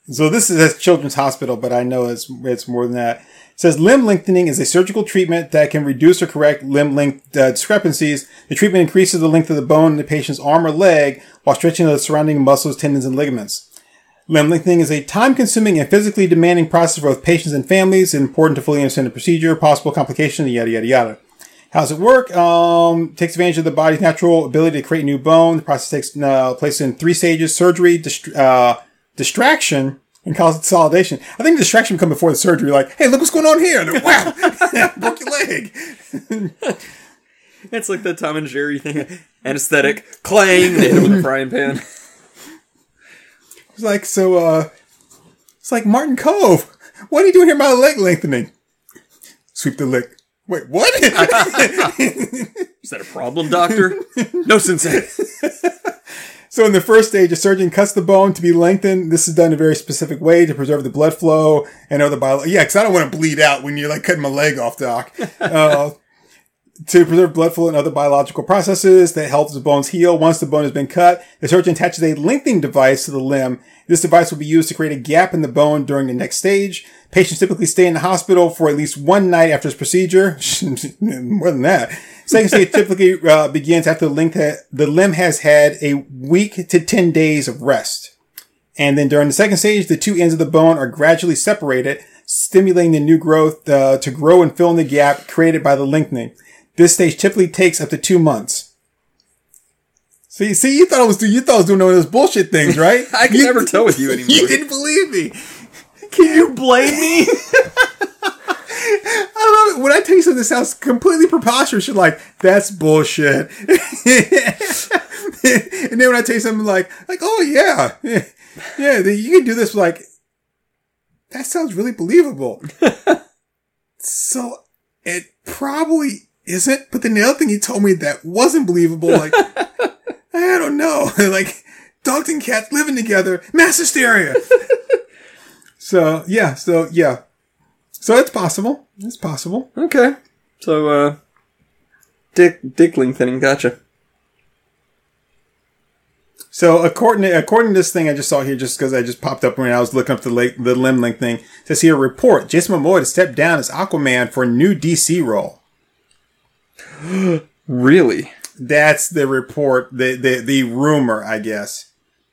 So this is a children's hospital, but I know it's it's more than that. It says limb lengthening is a surgical treatment that can reduce or correct limb length uh, discrepancies. The treatment increases the length of the bone in the patient's arm or leg while stretching the surrounding muscles, tendons, and ligaments. Limb lengthening is a time-consuming and physically demanding process for both patients and families. It's important to fully understand the procedure, possible complications, yada yada yada. How does it work? Um, takes advantage of the body's natural ability to create new bone. The process takes uh, place in three stages: surgery, dist- uh, distraction, and cause consolidation. I think distraction come before the surgery. Like, hey, look what's going on here! Then, wow, broke your leg. It's like the Tom and Jerry thing. Anesthetic, clang, they hit it with a frying pan. It's like so. uh It's like Martin Kove. What are you doing here? My leg lengthening. Sweep the leg. Wait, what? Is that a problem, doctor? no, sensei. So in the first stage, a surgeon cuts the bone to be lengthened. This is done in a very specific way to preserve the blood flow and other bio. Yeah, because I don't want to bleed out when you're like cutting my leg off, doc. Uh, to preserve blood flow and other biological processes that helps the bones heal. Once the bone has been cut, the surgeon attaches a lengthening device to the limb. This device will be used to create a gap in the bone during the next stage. Patients typically stay in the hospital for at least one night after this procedure. More than that. Second stage typically uh, begins after the, the limb has had a week to 10 days of rest. And then during the second stage, the two ends of the bone are gradually separated, stimulating the new growth uh, to grow and fill in the gap created by the lengthening. This stage typically takes up to two months. See, see, you thought I was you thought I was doing one of those bullshit things, right? I can You- never tell with you anymore. You didn't believe me. Can you blame me? I love it when I tell you something that sounds completely preposterous. You're like, "That's bullshit," and then when I tell you something like, "Like, oh yeah, yeah, yeah you can do this," like, that sounds really believable. so it probably isn't. But then the other thing he told me that wasn't believable, like, I don't know, like dogs and cats living together, mass hysteria. So yeah, so yeah. So it's possible. It's possible. okay. So, uh, dick, dick lengthening, gotcha. So according to, according to this thing I just saw here, just because I just popped up when I was looking up the lake, the limb link thing, it says here report Jason Momoa to step down as Aquaman for a new DC role. Really? That's the report, the the, the rumor, I guess.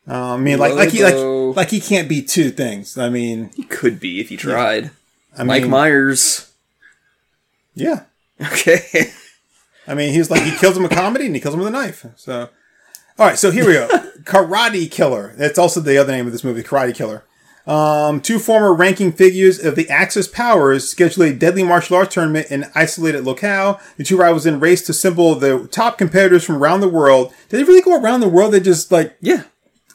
Uh, I mean, like like he like like he can't be two things. I mean, He could be if he tried. I Mike mean, Myers. yeah. Okay. I mean, he's like he kills him with comedy and he kills him with a knife. So, all right. So here we go. Karate Killer. That's also the other name of this movie, Karate Killer. Um, two former ranking figures of the Axis powers schedule a deadly martial arts tournament in an isolated locale. The two rivals then race to assemble the top competitors from around the world. Did they really go around the world? They just like, yeah.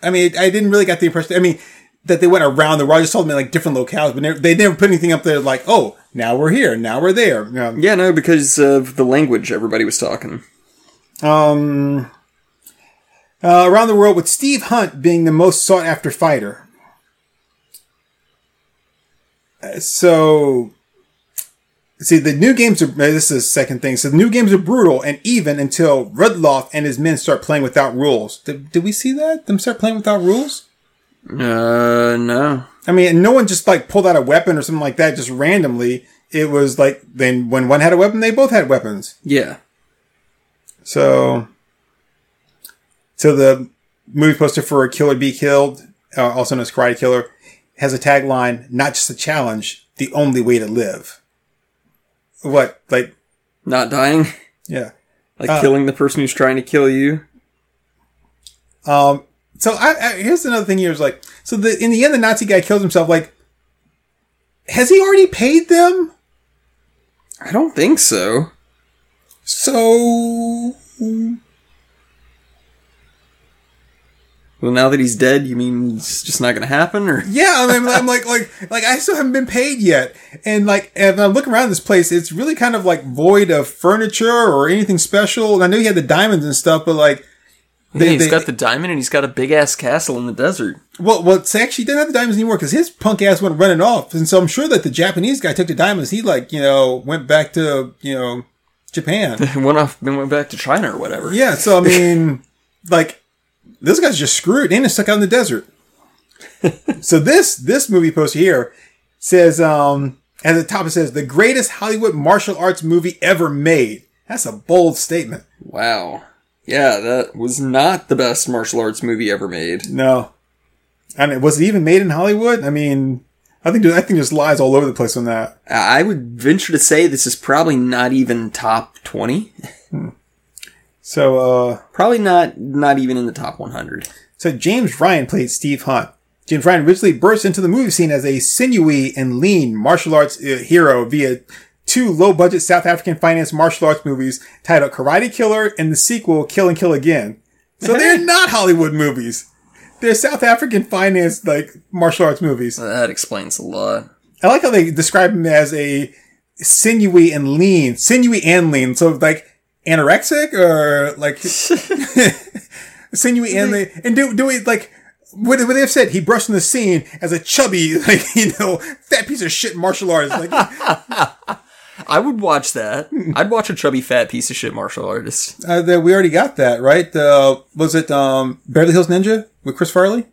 I mean, I didn't really get the impression. I mean, that they went around the world. I just told them in like different locales, but they never put anything up there like, oh, now we're here, now we're there. You know, Yeah, no, because of the language everybody was talking. Um, uh, around the world with Steve Hunt being the most sought after fighter. Uh, so, see, the new games are, this is the second thing. So the new games are brutal and even until Rudloff and his men start playing without rules. Did, did we see that? Them start playing without rules? Uh, no. I mean, no one just like pulled out a weapon or something like that just randomly. It was like, then when one had a weapon, they both had weapons. Yeah. So, so the movie poster for Killer Be Killed, uh, also known as Karate Killer, has a tagline, not just a challenge, the only way to live. What? Like, Not dying, yeah. like Uh, killing the person who's trying to kill you. Um, so I, I, here's another thing here is like, so the, in the end, the Nazi guy kills himself. Like, has he already paid them? I don't think so. So, Well, now that he's dead, you mean it's just not going to happen, or yeah, I mean, I'm like, like, like, I still haven't been paid yet. And like, if I'm looking around this place, it's really kind of like void of furniture or anything special. And I know he had the diamonds and stuff, but like, yeah, they- he's they- got the diamond and he's got a big ass castle in the desert. Well, well, it's actually didn't have the diamonds anymore because his punk ass went running off, and so I'm sure that the Japanese guy took the diamonds. He like you know went back to you know Japan. went off, then went back to China or whatever. yeah, so I mean, like this guy's just screwed. And stuck out in the desert. so this this movie poster here says um at the top it says the greatest Hollywood martial arts movie ever made. That's a bold statement. Wow. Yeah, that was not the best martial arts movie ever made. No, I mean, was it even made in Hollywood? I mean, I think I think there's lies all over the place on that. I would venture to say this is probably not even top 20. So, uh, Probably not not even in the top 100. so James Ryan played Steve Hunt. James Ryan originally burst into the movie scene as a sinewy and lean martial arts uh, hero via two low-budget South African finance martial arts movies titled Karate Killer and the sequel Kill and Kill Again. So they're not Hollywood movies. They're South African finance like martial arts movies. That explains a lot. I like how they describe him as a sinewy and lean, sinewy and lean. So like anorexic or like sinewy and lean. And do do we like what what they've said? He brushed in the scene as a chubby, like you know, fat piece of shit martial artist. Like I would watch that. I'd watch a chubby fat piece of shit martial artist. uh, that we already got that right. Uh, was it um, Beverly Hills Ninja with Chris Farley?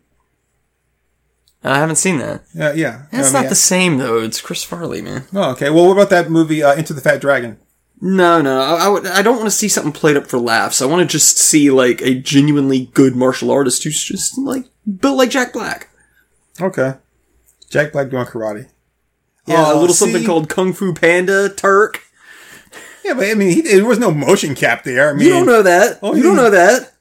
I haven't seen that. Uh, yeah, That's not yeah. the same though. It's Chris Farley, man. Oh, okay. Well, what about that movie uh, Enter the Fat Dragon? No, no, I, I, would, I don't want to see something played up for laughs. I want to just see like a genuinely good martial artist who's just like built like Jack Black. Okay, Jack Black doing karate. Yeah, a Oh, little something called Kung Fu Panda Turk. Yeah, but I mean, he, there was no motion cap there. I mean, You don't know that. Oh, you don't know that.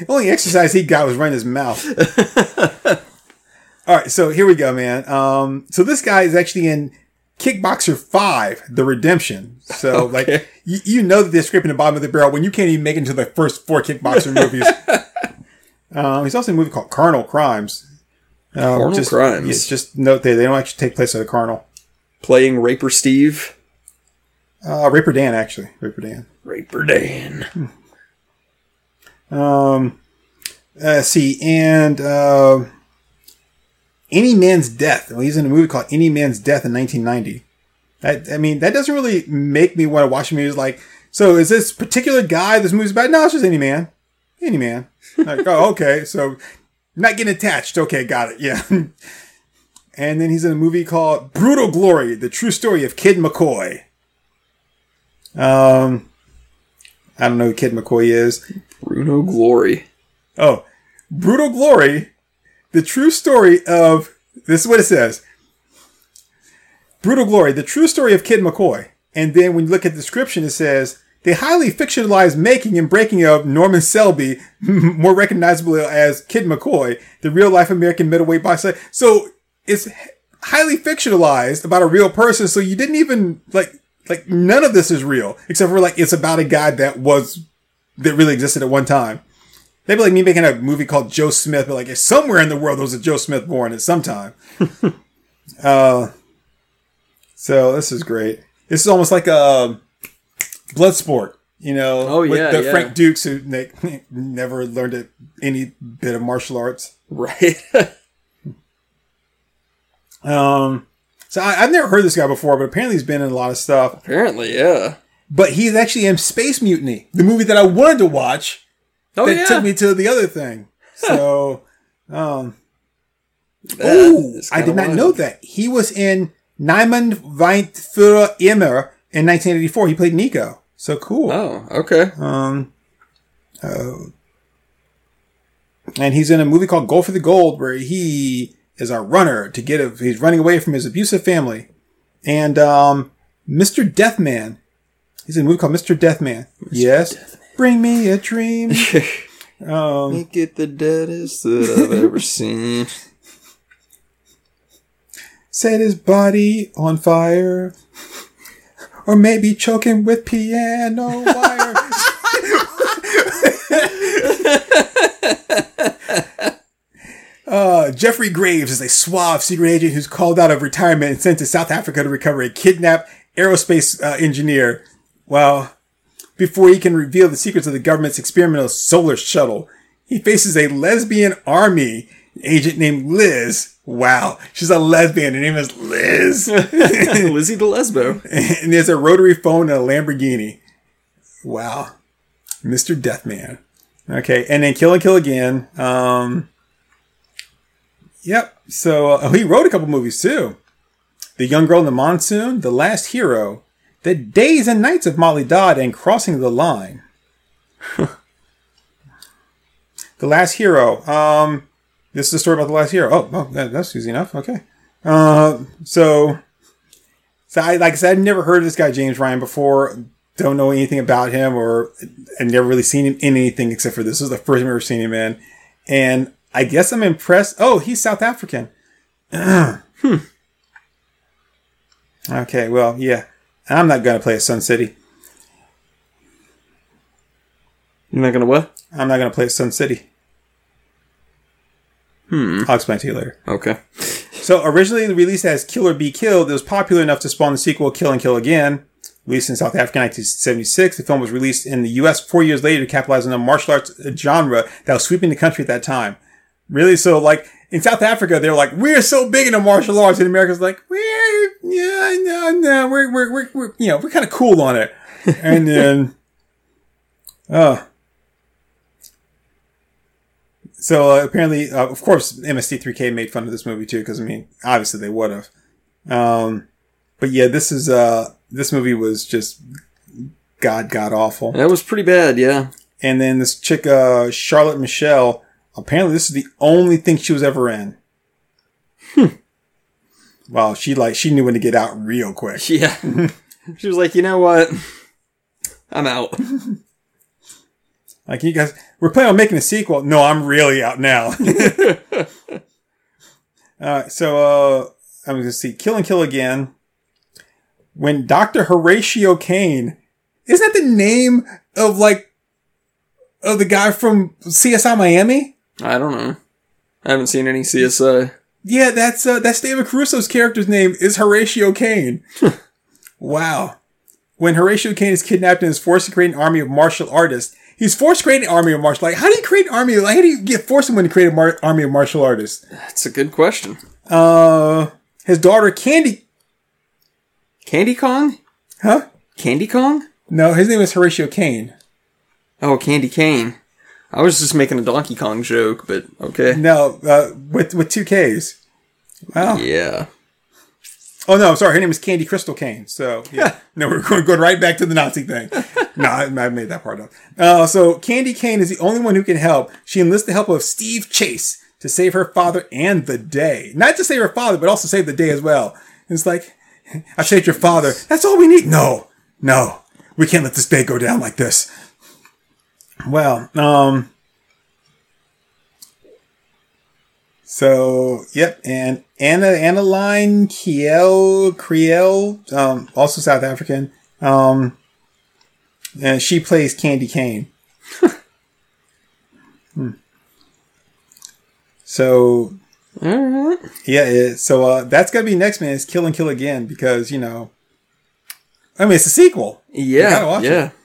The only exercise he got was running his mouth. All right, so here we go, man. Um, so this guy is actually in Kickboxer Five: The Redemption. So, like, you, you know that they're scraping the bottom of the barrel when you can't even make it into the first four Kickboxer movies. um, he's also in a movie called Carnal Crimes. Um, Carnal just, Crimes. yeah, just note that they don't actually take place at a carnal. Playing Raper Steve. Uh, Raper Dan, actually, Raper Dan. Raper Dan. Um, uh, see, and uh, Any Man's Death. Well, he's in a movie called Any Man's Death in 1990. That, I mean, that doesn't really make me want to watch a movie. It's like, so is this particular guy this movie's about? No, it's just any man. Any man. Like, oh, okay. So, not getting attached. Okay, got it. Yeah. and then he's in a movie called Brutal Glory, the true story of Kid McCoy. Um, I don't know who Kid McCoy is. Bruno Glory. Oh, Brutal Glory, the true story of this is what it says. Brutal Glory, the true story of Kid McCoy. And then when you look at the description, it says the highly fictionalized making and breaking of Norman Selby, more recognizable as Kid McCoy, the real life American middleweight boxer. So it's highly fictionalized about a real person. So you didn't even like like none of this is real except for like it's about a guy that was that really existed at one time. Maybe like me making a movie called Joe Smith, but like somewhere in the world there was a Joe Smith born at some time. uh, so this is great. This is almost like a blood sport, you know? Oh, yeah, the yeah. Frank Dux who ne- never learned any bit of martial arts. Right. Um, so I, I've never heard this guy before, but apparently he's been in a lot of stuff. Apparently, yeah. But he's actually in Space Mutiny, the movie that I wanted to watch. Oh that yeah. took me to the other thing. So, um, ooh, I did not wild. know that he was in Niemand weint für immer in 1984. He played Nico. So cool. Oh, okay. Um, uh, and he's in a movie called Go for the Gold, where he is a runner to get a, he's running away from his abusive family. And, um, Mr. Deathman. He's in a movie called Mr. Deathman. yes. Bring me a dream. um, Make it the deadest that I've ever seen. set his body on fire. Or maybe choke him with piano wire. Uh, Jeffrey Graves is a suave secret agent who's called out of retirement and sent to South Africa to recover a kidnapped aerospace uh, engineer. Well, before he can reveal the secrets of the government's experimental solar shuttle, he faces a lesbian army agent named Liz. Wow, she's a lesbian. Her name is Liz. Lizzie the Lesbo. and there's a rotary phone and a Lamborghini. Wow. Mr. Deathman. Okay, and then Kill and Kill Again. Um, yep. So uh, he wrote a couple movies too. The Young Girl in the Monsoon, The Last Hero, The Days and Nights of Molly Dodd, and Crossing the Line. the Last Hero. Um, this is a story about the Last Hero. Oh, oh that, that's easy enough. Okay. Uh, so so I, like I said, I'd never heard of this guy James Ryan before. Don't know anything about him, or I've never really seen him in anything except for this. This is the first time I've ever seen him in, and I guess I'm impressed. Oh, he's South African. hmm. Okay, well, yeah, I'm not gonna play at Sun City. You're not gonna what? I'm not gonna play at Sun City. Hmm. I'll explain to you later. Okay. So originally released as Kill or Be Killed, it was popular enough to spawn the sequel Kill and Kill Again. Released in South Africa in 1976, the film was released in the U.S. four years later to capitalize on the martial arts genre that was sweeping the country at that time. Really, so like in South Africa, they're like, we're so big into martial arts, and America's like, we're yeah, no, no, we're we're we're, we're you know we're kind of cool on it, and then, uh, so uh, apparently, uh, of course, MST3K made fun of this movie too, because I mean, obviously they would have. Um, but yeah, this is uh, this movie was just god god awful. That was pretty bad, yeah. And then this chick, uh, Charlotte Michelle, apparently this is the only thing she was ever in. Wow, she like she knew when to get out real quick. Yeah. she was like, you know what? I'm out. Like you guys, we're planning on making a sequel. No, I'm really out now. uh, so uh, I'm gonna see Kill and Kill Again. When Doctor Horatio Kane, isn't that the name of like of the guy from CSI Miami? I don't know. I haven't seen any CSI. Yeah, that's uh, that's David Caruso's character's name is Horatio Kane. wow. When Horatio Kane is kidnapped and is forced to create an army of martial artists, he's forced to create an army of martial. Like, how do you create an army? Like, how do you get force someone to create an mar- army of martial artists? That's a good question. Uh, his daughter Candy, Candy Kong? huh? Candy Kong? No, his name is Horatio Kane. Oh, Candy Cane. I was just making a Donkey Kong joke, but okay. No, uh, with with two K's. Wow. Yeah. Oh no, sorry. Her name is Candy Crystal Kane. So yeah, no, we're going, going right back to the Nazi thing. no, I, I made that part up. Uh, so Candy Kane is the only one who can help. She enlists the help of Steve Chase to save her father and the day. Not just save her father, but also save the day as well. And it's like, I saved your father. That's all we need. No, no, we can't let this day go down like this. Well, um, so yep, and Anna Anneline Kiel Kriel, um, also South African. Um, and she plays Candy Cane. Hmm. So Alright. yeah, it, so uh, that's gonna be next man is Kill and Kill Again because you know, I mean it's a sequel. Yeah. Yeah. We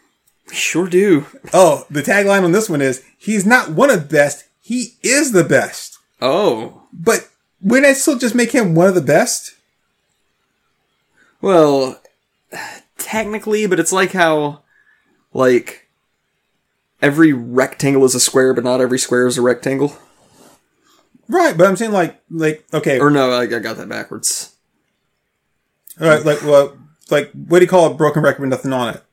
Sure do. Oh, the tagline on this one is he's not one of the best, he is the best. Oh. But wouldn't that still just make him one of the best? Well, technically, but it's like how, like, every rectangle is a square, but not every square is a rectangle. Right, but I'm saying like like okay, Or no, I, I got that backwards. all right, like well, like what do you call a broken record with nothing on it?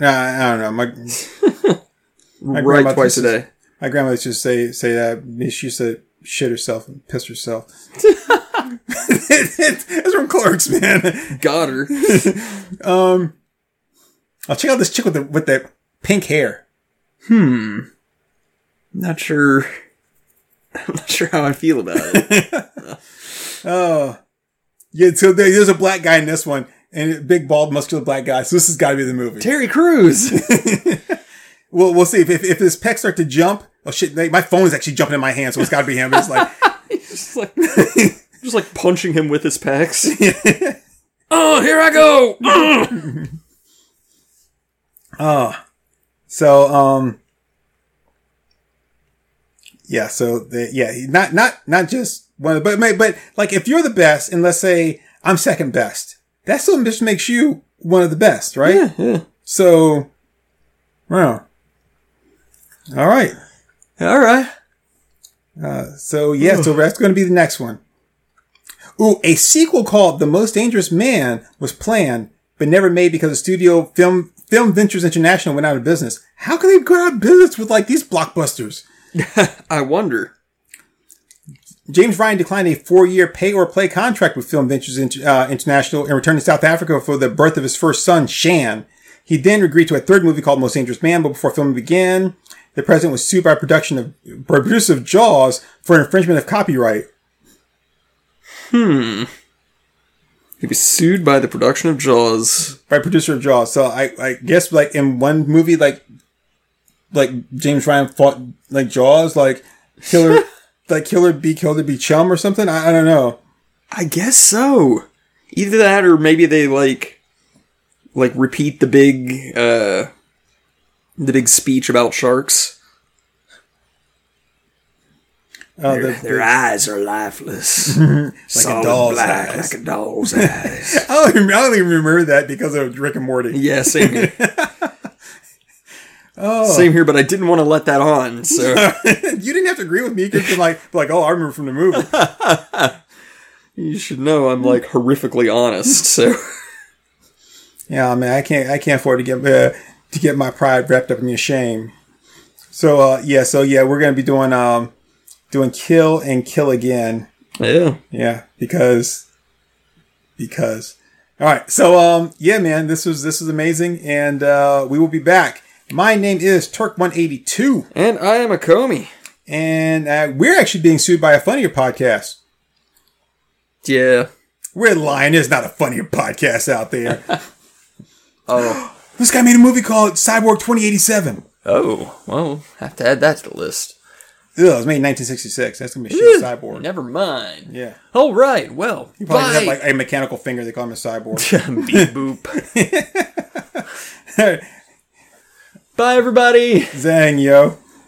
I don't know. My right grandma twice a day. my grandma used to say say that she used to shit herself and piss herself. That's from Clerks, man. Got her. I'll check out this chick with the with the pink hair. Hmm. Not sure. I'm not sure how I feel about it. Oh, yeah, so there's a black guy in this one, and big, bald, muscular black guy. So this has got to be the movie. Terry Crews. Well, we'll see if if, if his pecs start to jump. Oh shit! they- My phone is actually jumping in my hand, so it's got to be him. It's like, just like, just like punching him with his pecs. oh, here I go. so um, yeah. So the, yeah, not not not just one, of the, but but like if you're the best, and let's say I'm second best, that still just makes you one of the best, right? yeah, yeah. So, well, all right. All right. Uh, so yeah, so that's going to be the next one. Ooh, a sequel called The Most Dangerous Man was planned, but never made because the studio Film Film Ventures International went out of business. How can they go out of business with like these blockbusters? I wonder. James Ryan declined a four-year pay-or-play contract with Film Ventures uh, International and returned to South Africa for the birth of his first son, Shan. He then agreed to a third movie called Most Dangerous Man, but before filming began, the president was sued by production of producer of Jaws for infringement of copyright. Hmm. He was sued by the production of Jaws. by producer of Jaws. So I, I guess like in one movie, like like James Ryan fought like Jaws, like killer, like killer be killed to be chum or something. I, I don't know. I guess so. Either that, or maybe they like, like repeat the big, uh, the big speech about sharks. Uh, the, Their eyes are lifeless, like a doll's black, eyes. like a doll's eyes. I don't, even, I don't even remember that because of Rick and Morty. Yeah, same here. Same here, but I didn't want to let that on. So you didn't have to agree with me. You could be like, be like, oh, I remember from the movie. you should know I'm like horrifically honest. So Yeah, I mean, I can't, I can't afford to get uh, to get my pride wrapped up in your shame. So, uh, yeah, so yeah, we're gonna be doing um, doing kill and kill again. yeah, Yeah, because because all right. So um yeah, man, this was this was amazing and uh we will be back. My name is Turk182 and I am a Comey. and uh, we're actually being sued by a funnier podcast. Yeah. We're lying. There's not a funnier podcast out there. Oh. this guy made a movie called Cyborg 2087. Oh. Well, have to add that to the list. Ugh, it was made in 1966. That's gonna be a shit cyborg. Never mind. Yeah, All right. Well, he probably have like a mechanical finger. They call him a cyborg. Beep boop. Bye, everybody. Zang, yo.